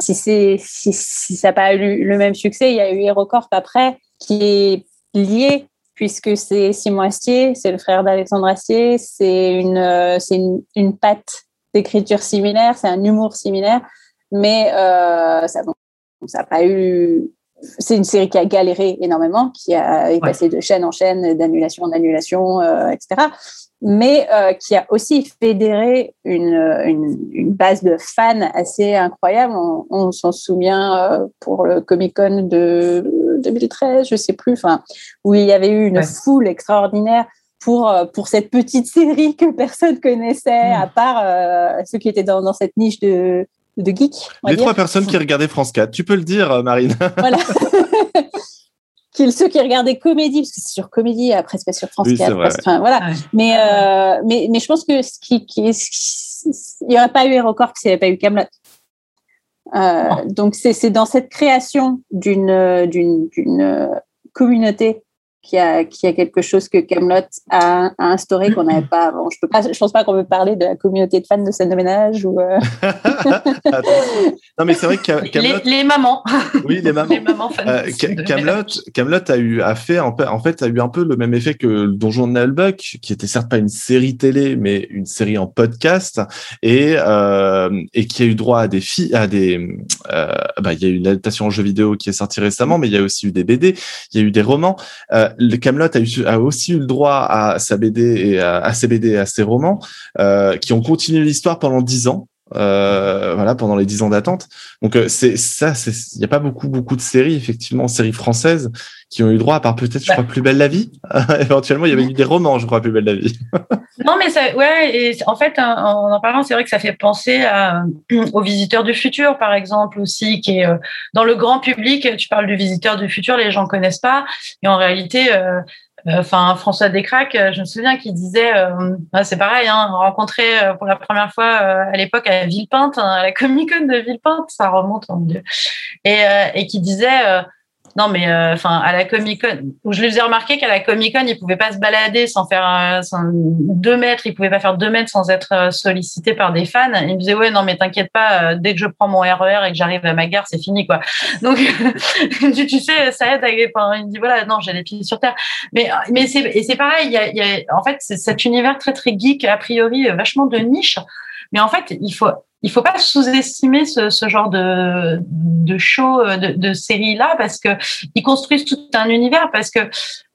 si, ça n'a pas eu le même succès, il y a eu HeroCorp après, qui est lié puisque c'est Simon Astier, c'est le frère d'Alexandre Astier, c'est une, euh, patte d'écriture similaire, c'est un humour similaire mais euh, ça n'a pas eu. C'est une série qui a galéré énormément, qui a est passée de chaîne en chaîne, d'annulation en annulation, euh, etc. Mais euh, qui a aussi fédéré une, une, une, base de fans assez incroyable. On, s'en souvient pour le Comic Con de 2013, je sais plus, enfin, où il y avait eu une foule extraordinaire pour, pour cette petite [LAUGHS] série que personne connaissait, à part ceux qui étaient dans, dans cette niche de, de geek. Les trois personnes qui regardaient France 4, tu peux le dire, euh, Marine. [LAUGHS] Voilà. [LAUGHS] ceux qui regardaient comédie, parce que c'est sur comédie, après c'est pas sur France 4. enfin, voilà. Mais, euh, mais, mais je pense que ce qui, il n'y aurait pas eu HeroCorp s'il n'y avait pas eu Camelot. Euh, donc c'est dans cette création d'une d'une communauté qui a, qui a quelque chose que Camelot a, instauré qu'on n'avait pas avant. Je peux pas, je pense pas qu'on peut parler de la communauté de fans de scène de ménage ou. Euh... [LAUGHS] non mais c'est vrai que Camelot. Les, mamans. Oui, les mamans. [LAUGHS] les mamans fans. Euh, Camelot, Camelot a eu a fait en, fait a eu un peu le même effet que le Donjon de Nullbuck, qui était certes pas une série télé, mais une série en podcast et euh, et qui a eu droit à des filles, à des, euh, bah il y a eu une adaptation en jeu vidéo qui est sortie récemment, mais il y a aussi eu des BD, il y a eu des romans. Le Camelot a, a, aussi eu le droit à sa BD et à, ses BD et à ses romans, euh, qui ont continué l'histoire pendant dix ans. Euh, voilà pendant les dix ans d'attente. Donc euh, c'est ça il n'y a pas beaucoup beaucoup de séries effectivement séries françaises qui ont eu droit à part peut-être je crois plus belle la vie. [LAUGHS] Éventuellement il y avait eu des romans je crois plus belle la vie. [LAUGHS] Non mais ça ouais et en fait en en parlant c'est vrai que ça fait penser à, [CLEARS THROAT] aux visiteurs du futur par exemple aussi qui est dans le grand public tu parles du visiteur du futur les gens connaissent pas et en réalité Enfin, François Descraques, euh, je me souviens qu'il disait, euh, c'est pareil, hein, rencontré euh, pour la première fois à l'époque à Villepinte, hein, à la Comic Con de Villepinte, ça remonte en Dieu, et, et qui disait non, mais euh, enfin, à la Comic Con, où je lui faisais remarquer qu'à la Comic Con, il pouvait pas se balader sans faire euh, deux mètres, il pouvait pas faire deux mètres sans être euh, sollicité par des fans. Il me disait ouais, non, mais t'inquiète pas, dès que je prends mon RER e et que j'arrive à ma gare, c'est fini quoi. [LAUGHS] Donc [LAUGHS] tu, sais, ça aide. À, enfin, il me dit voilà, non, j'ai les pieds sur terre. Mais mais c'est et c'est pareil. Il y a, en fait, cet univers très très geek a priori vachement de niche Mais en fait, il faut il faut pas sous-estimer ce, ce, genre de, de show, euh, de, série là, parce que ils construisent tout un univers. Parce que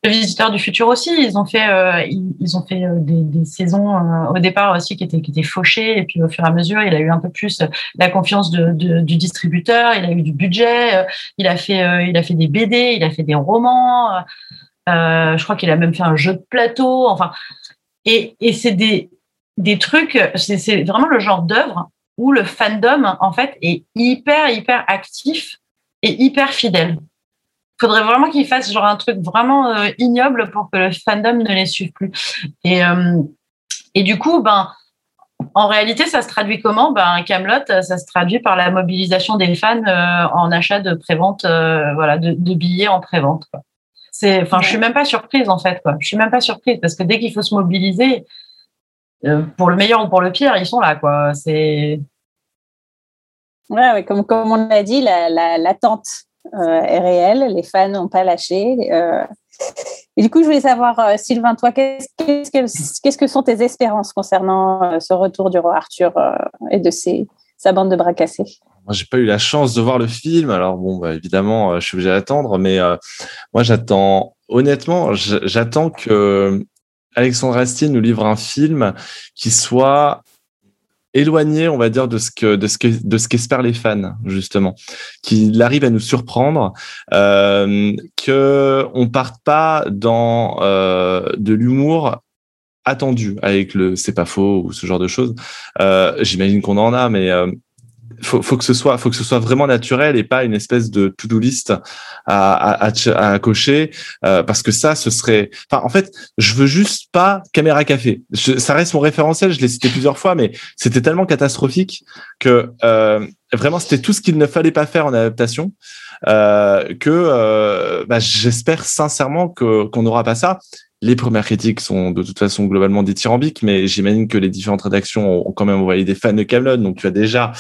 le Visiteur du futur aussi, ils ont fait, euh, ils, ont fait euh, des, des, saisons au départ aussi qui étaient qui étaient fauchées, et puis au fur et à mesure, il a eu un peu plus la confiance de, de, du distributeur, il a eu du budget, il a fait, il a fait des BD, il a fait des romans. je crois qu'il a même fait un jeu de plateau. Enfin, et, et c'est des des trucs, c'est vraiment le genre d'œuvre où le fandom, en fait, est hyper, hyper actif et hyper fidèle. Il faudrait vraiment qu'ils fassent genre un truc vraiment euh, ignoble pour que le fandom ne les suive plus. Et, euh, et du coup, ben, en réalité, ça se traduit comment? Ben, Camelot, ça se traduit par la mobilisation des fans euh, en achat de prévente, voilà, de, de, billets en prévente. C'est, enfin, je suis même pas surprise en fait. Quoi. Je suis même pas surprise parce que dès qu'il faut se mobiliser, euh, pour le meilleur ou pour le pire, ils sont là, quoi. C'est. Ouais, ouais, comme, comme on l'a dit, l'attente la, euh, est réelle, les fans n'ont pas lâché. Euh. Et du coup, je voulais savoir, Sylvain, toi, qu'est-ce que, qu'est-ce que sont tes espérances concernant ce retour du roi Arthur et de ses, sa bande de bras cassés? Moi, j'ai pas eu la chance de voir le film, alors bon, bah, évidemment, je suis obligé d'attendre, mais moi, j'attends, honnêtement, j'attends que Alexandre Astier nous livre un film qui soit éloigné, on va dire, de ce que de ce que de ce qu'espèrent les fans justement, qu'il arrive à nous surprendre, euh, que on parte pas dans euh, de l'humour attendu avec le c'est pas faux ou ce genre de choses. Euh, J'imagine qu'on en a, mais euh, faut, faut que ce soit, faut que ce soit vraiment naturel et pas une espèce de to-do list à, à, à, cocher, euh, parce que ça, ce serait. Enfin, en fait, je veux juste pas caméra café. ça reste mon référentiel. Je l'ai cité plusieurs fois, mais c'était tellement catastrophique que euh, vraiment, c'était tout ce qu'il ne fallait pas faire en adaptation. Euh, que euh, bah, j'espère sincèrement que qu'on n'aura pas ça les premières critiques sont de toute façon globalement dithyrambiques, mais j'imagine que les différentes rédactions ont quand même envoyé des fans de Camelot, donc tu as déjà,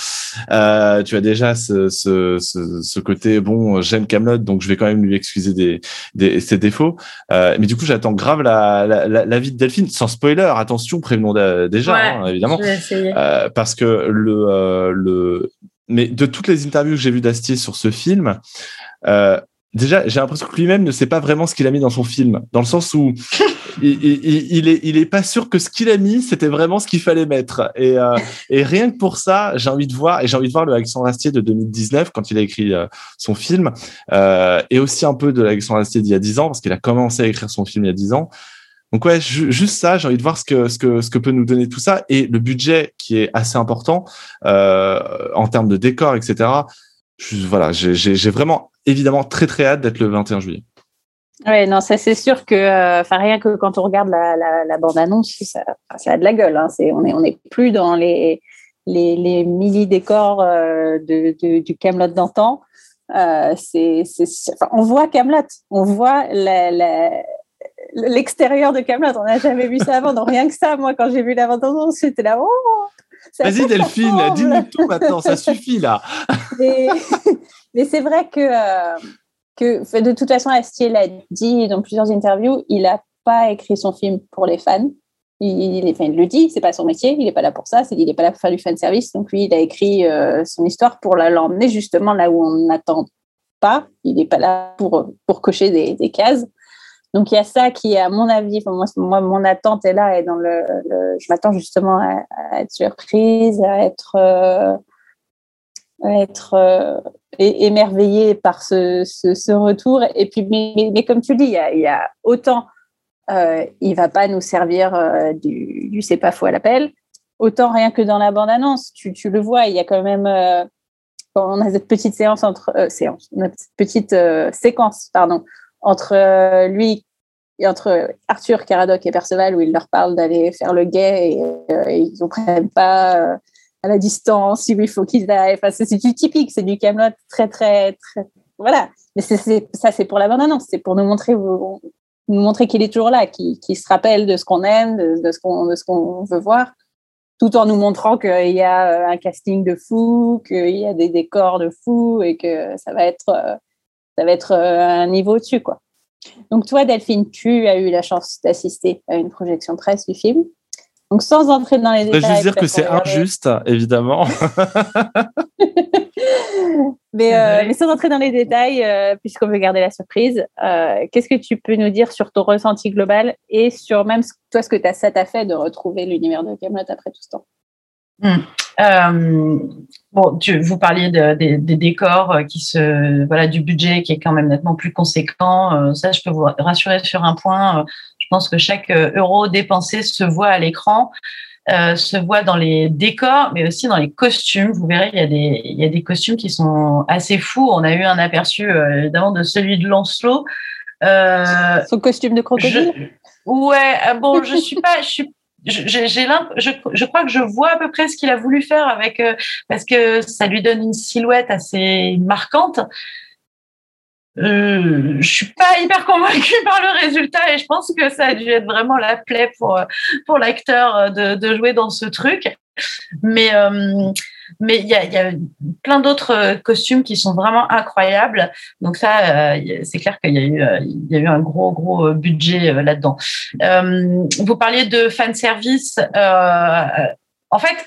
euh, tu as déjà ce, ce, ce, ce côté bon, j'aime Camelot, donc je vais quand même lui excuser des, des ses défauts. Euh, mais du coup, j'attends grave la, la, la, la, vie de Delphine, sans spoiler. Attention, prévenons déjà, hein, évidemment, euh, parce que le euh, le mais de toutes les interviews que j'ai vues d'Astier sur ce film, euh, déjà, j'ai l'impression que lui-même ne sait pas vraiment ce qu'il a mis dans son film, dans le sens où [LAUGHS] il, il, il, est, il est pas sûr que ce qu'il a mis, c'était vraiment ce qu'il fallait mettre. Et, euh, et rien que pour ça, j'ai envie de voir, et j'ai envie de voir le Alexandre Astier de 2019 quand il a écrit euh, son film, euh, et aussi un peu de l'Alexandre Astier d'il y a 10 ans, parce qu'il a commencé à écrire son film il y a 10 ans. Donc ouais, juste ça, j'ai envie de voir ce que ce que ce que peut nous donner tout ça et le budget qui est assez important en termes de décor, etc. Je, voilà, j'ai vraiment évidemment très très hâte d'être le 21 juillet. Oui, non, ça c'est sûr que, euh, rien que quand on regarde la, la, la bande-annonce, ça, ça, a de la gueule. Hein. On est on est plus dans les les, les mini décors euh, de, de, du Camelot d'antan. Euh, enfin, on voit Camelot, on voit l'extérieur de Camelot. On n'a jamais vu ça avant. Donc rien que ça, moi quand j'ai vu la bande-annonce, j'étais là. Oh, Vas-y Delphine, dis-nous tout maintenant, ça suffit là. Mais c'est vrai que, euh, que de toute façon, Astier l'a dit dans plusieurs interviews, il n'a pas écrit son film pour les fans. Il, il, enfin, le dit, c'est pas son métier, il n'est pas là pour ça, c'est il n'est pas là pour faire du fan service. Donc lui, il a écrit euh, son histoire pour l'emmener justement là où on n'attend pas. Il n'est pas là pour, pour cocher des, cases. Donc il y a ça qui, à mon avis, moi, mon attente est là et dans le, je m'attends justement à, être surprise, à être, euh, être euh, émerveillée par ce, retour. Et puis, mais, comme tu dis, il y a, autant, euh, il va pas nous servir euh, du, du c'est pas faux à l'appel, autant rien que dans la bande annonce, tu, tu le vois, il y a quand même euh, on a cette petite séance entre séance, notre petite séquence, pardon entre euh, lui et entre Arthur, Caradoc et Perceval, où il leur parle d'aller faire le guet et, euh, ils ne prennent pas euh, à la distance, il faut qu'ils aillent. C'est du typique, c'est du Camelot très, très, très. Voilà. Mais ça, c'est pour la bande-annonce, c'est pour nous montrer, nous montrer qu'il est toujours là, qu'il, se rappelle de ce qu'on aime, de, de ce qu'on, veut voir, tout en nous montrant qu'il y a un casting de fou, qu'il y a des décors de fou et que ça va être ça va être euh, un niveau dessus, quoi. Donc toi, Delphine, tu as eu la chance d'assister à une projection presse du film. Donc, sans entrer dans les Je détails. voudrais juste dire que c'est injuste, évidemment. [LAUGHS] mais, euh, mais sans entrer dans les détails, euh, puisqu'on veut garder la surprise, euh, qu'est-ce que tu peux nous dire sur ton ressenti global et sur même ce- toi ce que t'as- ça t'a fait de retrouver l'univers de Camelot après tout ce temps? Hmm. Euh, bon, tu, vous parliez de- des- des décors qui se, voilà, du budget qui est quand même nettement plus conséquent. Euh, ça, je peux vous rassurer sur un point. Je pense que chaque euh, euro dépensé se voit à l'écran, euh, se voit dans les décors, mais aussi dans les costumes. Vous verrez, il y a des, il y a des costumes qui sont assez fous. On a eu un aperçu euh, évidemment de celui de Lancelot. Euh, Son costume de crocodile? je- Ouais, ah bon, je suis pas, je suis, j'ai, je, je crois que je vois à peu près ce qu'il a voulu faire avec, euh, parce que ça lui donne une silhouette assez marquante. Euh, je suis pas hyper convaincue par le résultat et je pense que ça a dû être vraiment la plaie pour euh, pour l'acteur euh, de, de jouer dans ce truc. Mais euh, mais il y a, y a plein d'autres costumes qui sont vraiment incroyables. Donc ça, euh, c'est clair qu'il y a eu il y a eu un gros gros budget là-dedans. Vous parliez de fan service. En fait,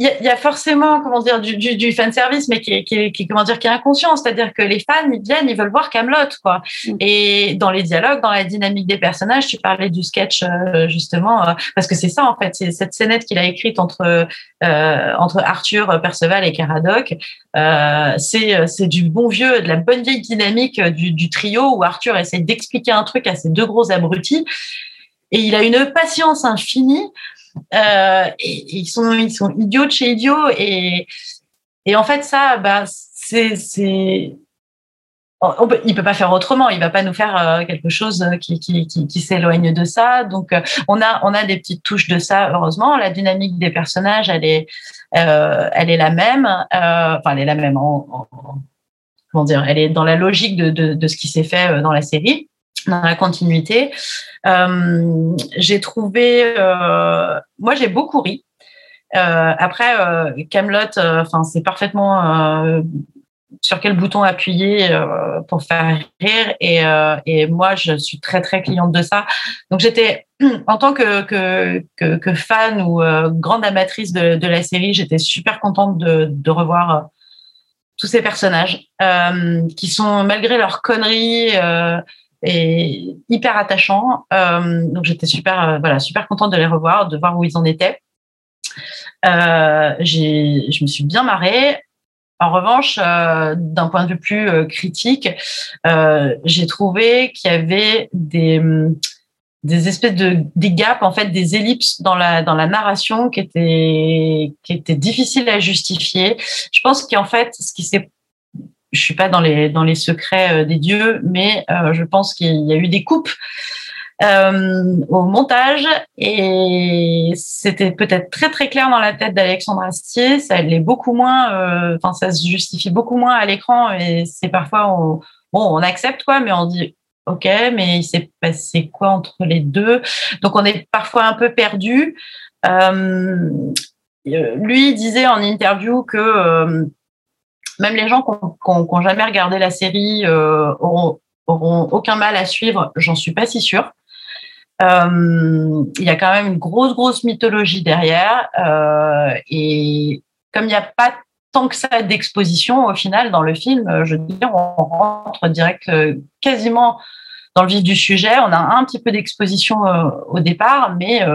y, a- y a forcément comment dire du, du, du fan service, mais qui qui qui comment dire qui est inconscient. C'est-à-dire que les fans ils viennent, ils veulent voir Camelot quoi. Et dans les dialogues, dans la dynamique des personnages, tu parlais du sketch euh, justement euh, parce que c'est ça en fait, c'est cette scénette qu'il a écrite entre euh, entre Arthur, Perceval et Caradoc. Euh, c'est c'est du bon vieux, de la bonne vieille dynamique euh, du, du trio où Arthur essaie d'expliquer un truc à ces deux gros abrutis et il a une patience infinie. Euh, ils sont idiots de chez idiots et en fait ça bah c'est il peut pas faire autrement. Il va pas nous faire euh, quelque chose qui, s'éloigne de ça. Donc, euh, on a, des petites touches de ça. Heureusement, la dynamique des personnages, elle est, la même. Enfin, elle est la même. En, en- en- comment dire Elle est dans la logique de, ce qui s'est fait dans la série, dans la continuité. Euh, j'ai trouvé, euh, moi, j'ai beaucoup ri. Euh, après, Camelot, enfin, c'est parfaitement sur quel bouton appuyer pour faire rire et, et moi je suis très très cliente de ça donc j'étais en tant que, que, que, fan ou grande amatrice de, la série j'étais super contente de, revoir tous ces personnages qui sont malgré leurs conneries et hyper attachants Euh, donc j'étais super euh, voilà super contente de les revoir de voir où ils en étaient. Euh, je me suis bien marrée. En revanche, euh, d'un point de vue plus critique, euh, j'ai trouvé qu'il y avait des des espèces de des gaps en fait des ellipses dans la dans la narration qui étaient qui étaient difficiles à justifier. Je pense qu'en fait ce qui s'est je suis pas dans les dans les secrets euh, des dieux, mais euh, je pense qu'il y a eu des coupes euh, au montage et c'était peut-être très très clair dans la tête d'Alexandre Astier. Ça l'est beaucoup moins. euh, Enfin, ça se justifie beaucoup moins à l'écran et c'est parfois on, bon, on accepte quoi, mais on dit ok, mais il s'est passé quoi entre les deux? Donc on est parfois un peu perdu. Euh, lui disait en interview que même les gens qui n'ont jamais regardé la série euh, auront, aucun mal à suivre. J'en suis pas si sûre. Euh, il y a quand même une grosse, grosse mythologie derrière. Euh, et comme il n'y a pas tant que ça d'exposition, au final, dans le film, je veux dire, on rentre direct quasiment dans le vif du sujet. On a un petit peu d'exposition au départ, mais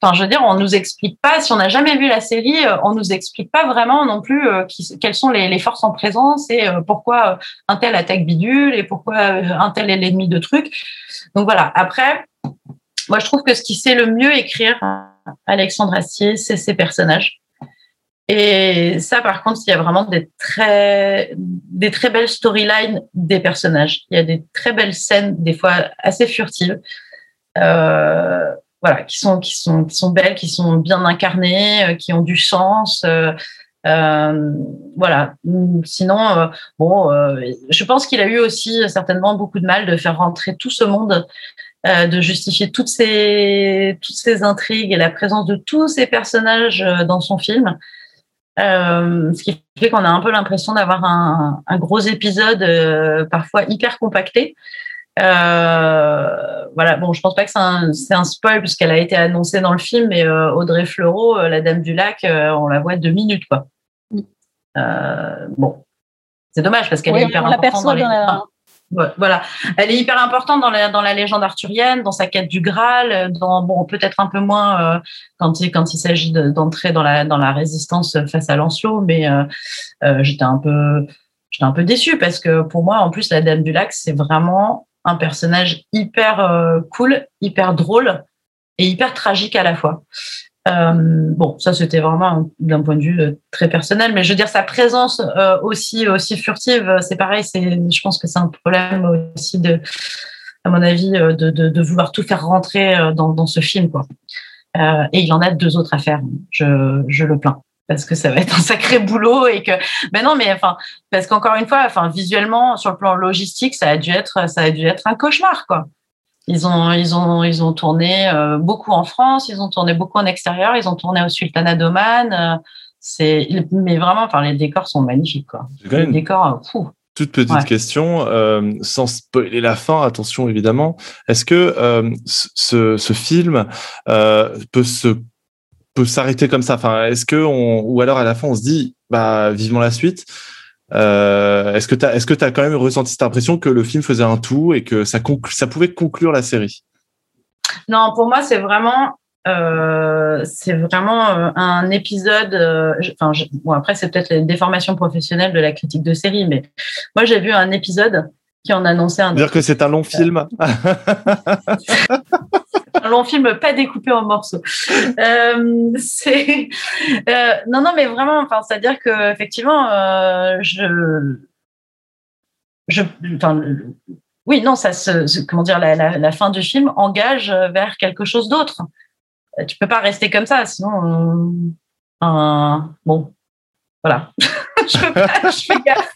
enfin, je veux dire, on nous explique pas, si on n'a jamais vu la série, euh, on nous explique pas vraiment non plus euh, quelles sont les, forces en présence et euh, pourquoi un tel attaque bidule et pourquoi un tel est l'ennemi de trucs. Donc voilà. Après, moi, je trouve que ce qui sait le mieux écrire Alexandre Astier, c'est ses personnages. Et ça, par contre, il y a vraiment des très, des très belles storylines des personnages. Il y a des très belles scènes, des fois assez furtives, euh, voilà, qui sont, qui sont, qui sont belles, qui sont bien incarnées, euh, qui ont du sens. Euh, euh, voilà. Sinon, euh, bon, je pense qu'il a eu aussi certainement beaucoup de mal de faire rentrer tout ce monde euh, de justifier toutes ces, toutes ces intrigues et la présence de tous ces personnages dans son film. Euh, ce qui fait qu'on a un peu l'impression d'avoir un, un, gros épisode euh, parfois hyper compacté. Euh, voilà, bon, je pense pas que c'est un, un, spoil puisqu'elle a été annoncée dans le film, mais euh, Audrey Fleurot, euh, la Dame du Lac, on la voit deux minutes, quoi. Mm. bon, c'est dommage parce qu'elle est hyper importante dans, les... voilà, elle est hyper importante dans la, dans la légende arthurienne, dans sa quête du Graal, dans bon peut-être un peu moins quand il quand il s'agit d'entrer dans la dans la résistance face à Lancelot, mais j'étais un peu j'étais un peu déçue parce que pour moi en plus la Dame du Lac c'est vraiment un personnage hyper euh, cool, hyper drôle et hyper tragique à la fois. Euh, bon, ça c'était vraiment d'un point de vue euh, très personnel, mais je veux dire sa présence aussi aussi furtive, c'est pareil. C'est, je pense que c'est un problème aussi de, à mon avis, de, vouloir tout faire rentrer dans, dans ce film, quoi. et il en a deux autres à faire. Je, je le plains parce que ça va être un sacré boulot et que ben non mais enfin parce qu'encore une fois enfin visuellement sur le plan logistique ça a dû être ça a dû être un cauchemar quoi. Ils ont ils ont ils ont tourné euh, beaucoup en France ils ont tourné beaucoup en extérieur ils ont tourné au Sultanat d'Oman euh, c'est mais vraiment enfin les décors sont magnifiques quoi. Les décors fou. Toute petite question, euh, sans spoiler la fin, attention évidemment. Est-ce que ce, ce, film peut se peut s'arrêter comme ça Enfin, est-ce que on, ou alors à la fin on se dit, bah vivement la suite. Euh, est-ce que tu as, est-ce que tu as quand même ressenti cette impression que le film faisait un tout et que ça ça pouvait conclure la série? Non, pour moi c'est vraiment euh, c'est vraiment euh, un épisode. enfin, bon, après c'est peut-être les déformations professionnelles de la critique de série, mais moi j'ai vu un épisode qui en annonçait un. Dire que c'est un long film. [LAUGHS] un long film pas découpé en morceaux. Euh, euh, non non mais vraiment c'est à dire que effectivement euh, je je oui non ça se comment dire la, fin du film engage vers quelque chose d'autre. Tu peux pas rester comme ça sinon un bon voilà [LAUGHS] je, peux pas, je fais gaffe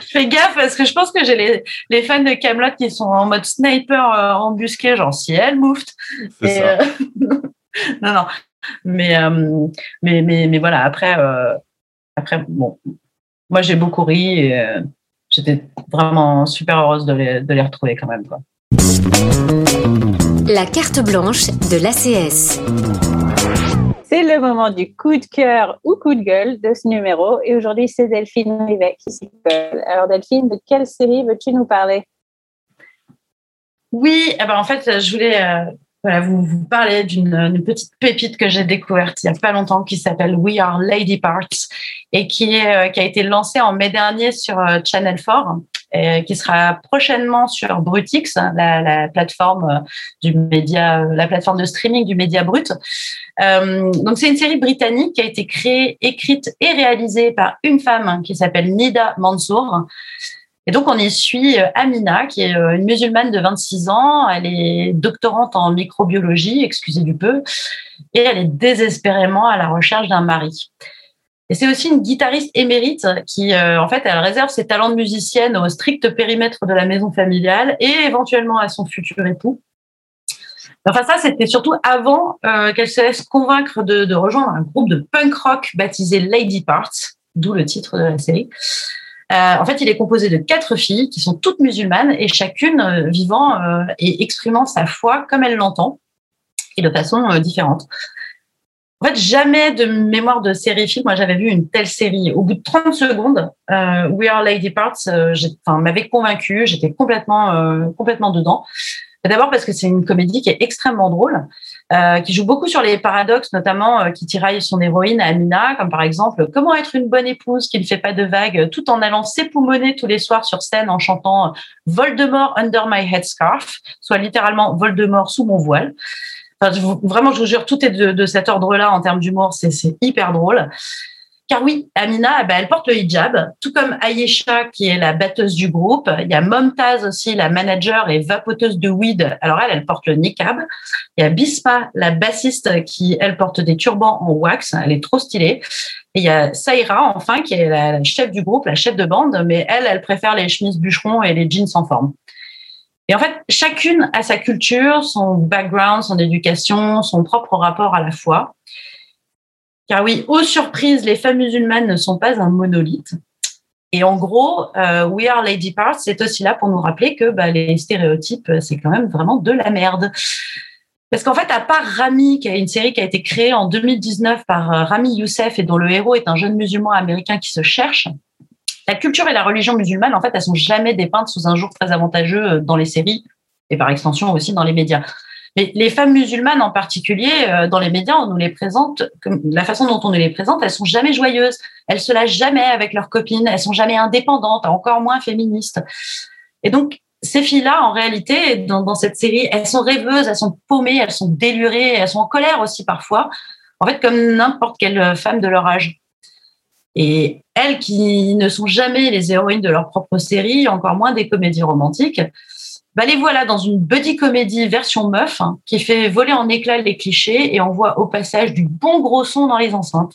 fais gaffe parce que je pense que j'ai les, les fans de Camelot qui sont en mode sniper euh, embusqué, genre si elle moufte. Euh, [LAUGHS] non, non. Mais, euh, mais, mais, mais, voilà, après, après bon, moi j'ai beaucoup ri et j'étais vraiment super heureuse de les, de les retrouver quand même. Quoi. La carte blanche de l'ACS. C'est le moment du coup de cœur ou coup de gueule de ce numéro. Et aujourd'hui, c'est Delphine Rivet qui s'y colle. Alors, Delphine, de quelle série veux-tu nous parler? Oui, eh ben, en fait, je voulais euh, voilà, vous, vous parler d'une petite pépite que j'ai découverte il n'y a pas longtemps qui s'appelle We Are Lady Parts et euh, qui a été lancée en mai dernier sur euh, Channel 4 et qui sera prochainement sur Brutix, la, la plateforme euh, du média, la plateforme de streaming du média brut. Donc c'est une série britannique qui a été créée, écrite et réalisée par une femme qui s'appelle Nida Mansour. Et donc, on y suit euh, Amina, qui est une musulmane de 26 ans. Elle est doctorante en microbiologie, excusez du peu, et elle est désespérément à la recherche d'un mari. Et c'est aussi une guitariste émérite qui, euh, en fait, elle réserve ses talents de musicienne au strict périmètre de la maison familiale et éventuellement à son futur époux. Enfin, ça, c'était surtout avant euh, qu'elle se laisse convaincre de, rejoindre un groupe de punk rock baptisé Lady Parts, d'où le titre de la série. Euh, en fait, il est composé de quatre filles qui sont toutes musulmanes et chacune euh, vivant et exprimant sa foi comme elle l'entend et de façon différente. En fait, jamais de mémoire de série film, moi j'avais vu une telle série. Au bout de 30 secondes, euh, We Are Lady Parts euh, m'avait convaincu, j'étais complètement, euh, complètement dedans. D'abord parce que c'est une comédie qui est extrêmement drôle, euh, qui joue beaucoup sur les paradoxes, notamment euh, qui tiraille son héroïne Amina, comme par exemple comment être une bonne épouse qui ne fait pas de vagues, tout en allant s'époumoner tous les soirs sur scène en chantant Voldemort under my headscarf, soit littéralement Voldemort sous mon voile vraiment, je vous jure, tout est de, cet ordre-là en termes d'humour. C'est hyper drôle. Car oui, Amina, eh ben, elle porte le hijab, tout comme Ayesha, qui est la batteuse du groupe. Il y a Momtaz aussi, la manager et vapoteuse de weed. Alors elle, elle porte le niqab. Il y a Bisma, la bassiste, qui, elle, porte des turbans en wax. Elle est trop stylée. Et il y a Saïra, enfin, qui est la chef du groupe, la chef de bande, mais elle, elle préfère les chemises bûcherons et les jeans sans forme. Et en fait, chacune a sa culture, son background, son éducation, son propre rapport à la foi. Car oui, aux surprises, les femmes musulmanes ne sont pas un monolithe. Et en gros, euh, We Are Lady Parts, c'est aussi là pour nous rappeler que bah, les stéréotypes, c'est quand même vraiment de la merde. Parce qu'en fait, à part Rami, qui est une série qui a été créée en 2019 par euh, Rami Youssef et dont le héros est un jeune musulman américain qui se cherche, la culture et la religion musulmane, en fait, elles sont jamais dépeintes sous un jour très avantageux euh, dans les séries et par extension aussi dans les médias. Mais les femmes musulmanes en particulier, euh, dans les médias, on nous les présente, la façon dont on nous les présente, elles sont jamais joyeuses, elles se lâchent jamais avec leurs copines, elles sont jamais indépendantes, encore moins féministes. Et donc, ces filles-là, en réalité, dans, dans, cette série, elles sont rêveuses, elles sont paumées, elles sont délurées, elles sont en colère aussi parfois, en fait, comme n'importe quelle femme de leur âge. Et elles qui ne sont jamais les héroïnes de leur propre série, encore moins des comédies romantiques, bah les voilà dans une buddy comédie version meuf hein, qui fait voler en éclats les clichés et envoie au passage du bon gros son dans les enceintes.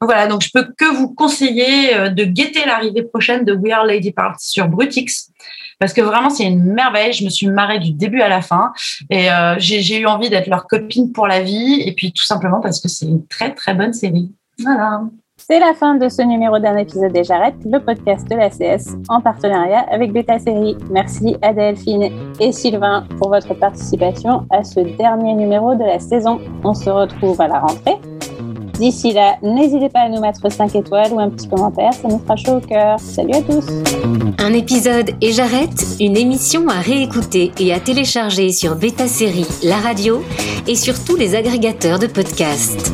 Voilà, donc je peux que vous conseiller euh, de guetter l'arrivée prochaine de We Are Lady Parts sur Brutix parce que vraiment c'est une merveille. Je me suis marrée du début à la fin et euh, j'ai eu envie d'être leur copine pour la vie et puis tout simplement parce que c'est une très très bonne série. Voilà. C'est la fin de ce numéro d'un épisode des Jarrettes, le podcast de la CS en partenariat avec Beta Série. Merci à Delphine et Sylvain pour votre participation à ce dernier numéro de la saison. On se retrouve à la rentrée. D'ici là, n'hésitez pas à nous mettre 5 étoiles ou un petit commentaire, ça nous fera chaud au cœur. Salut à tous Un épisode et j'arrête, une émission à réécouter et à télécharger sur Beta Série, la radio et sur tous les agrégateurs de podcasts.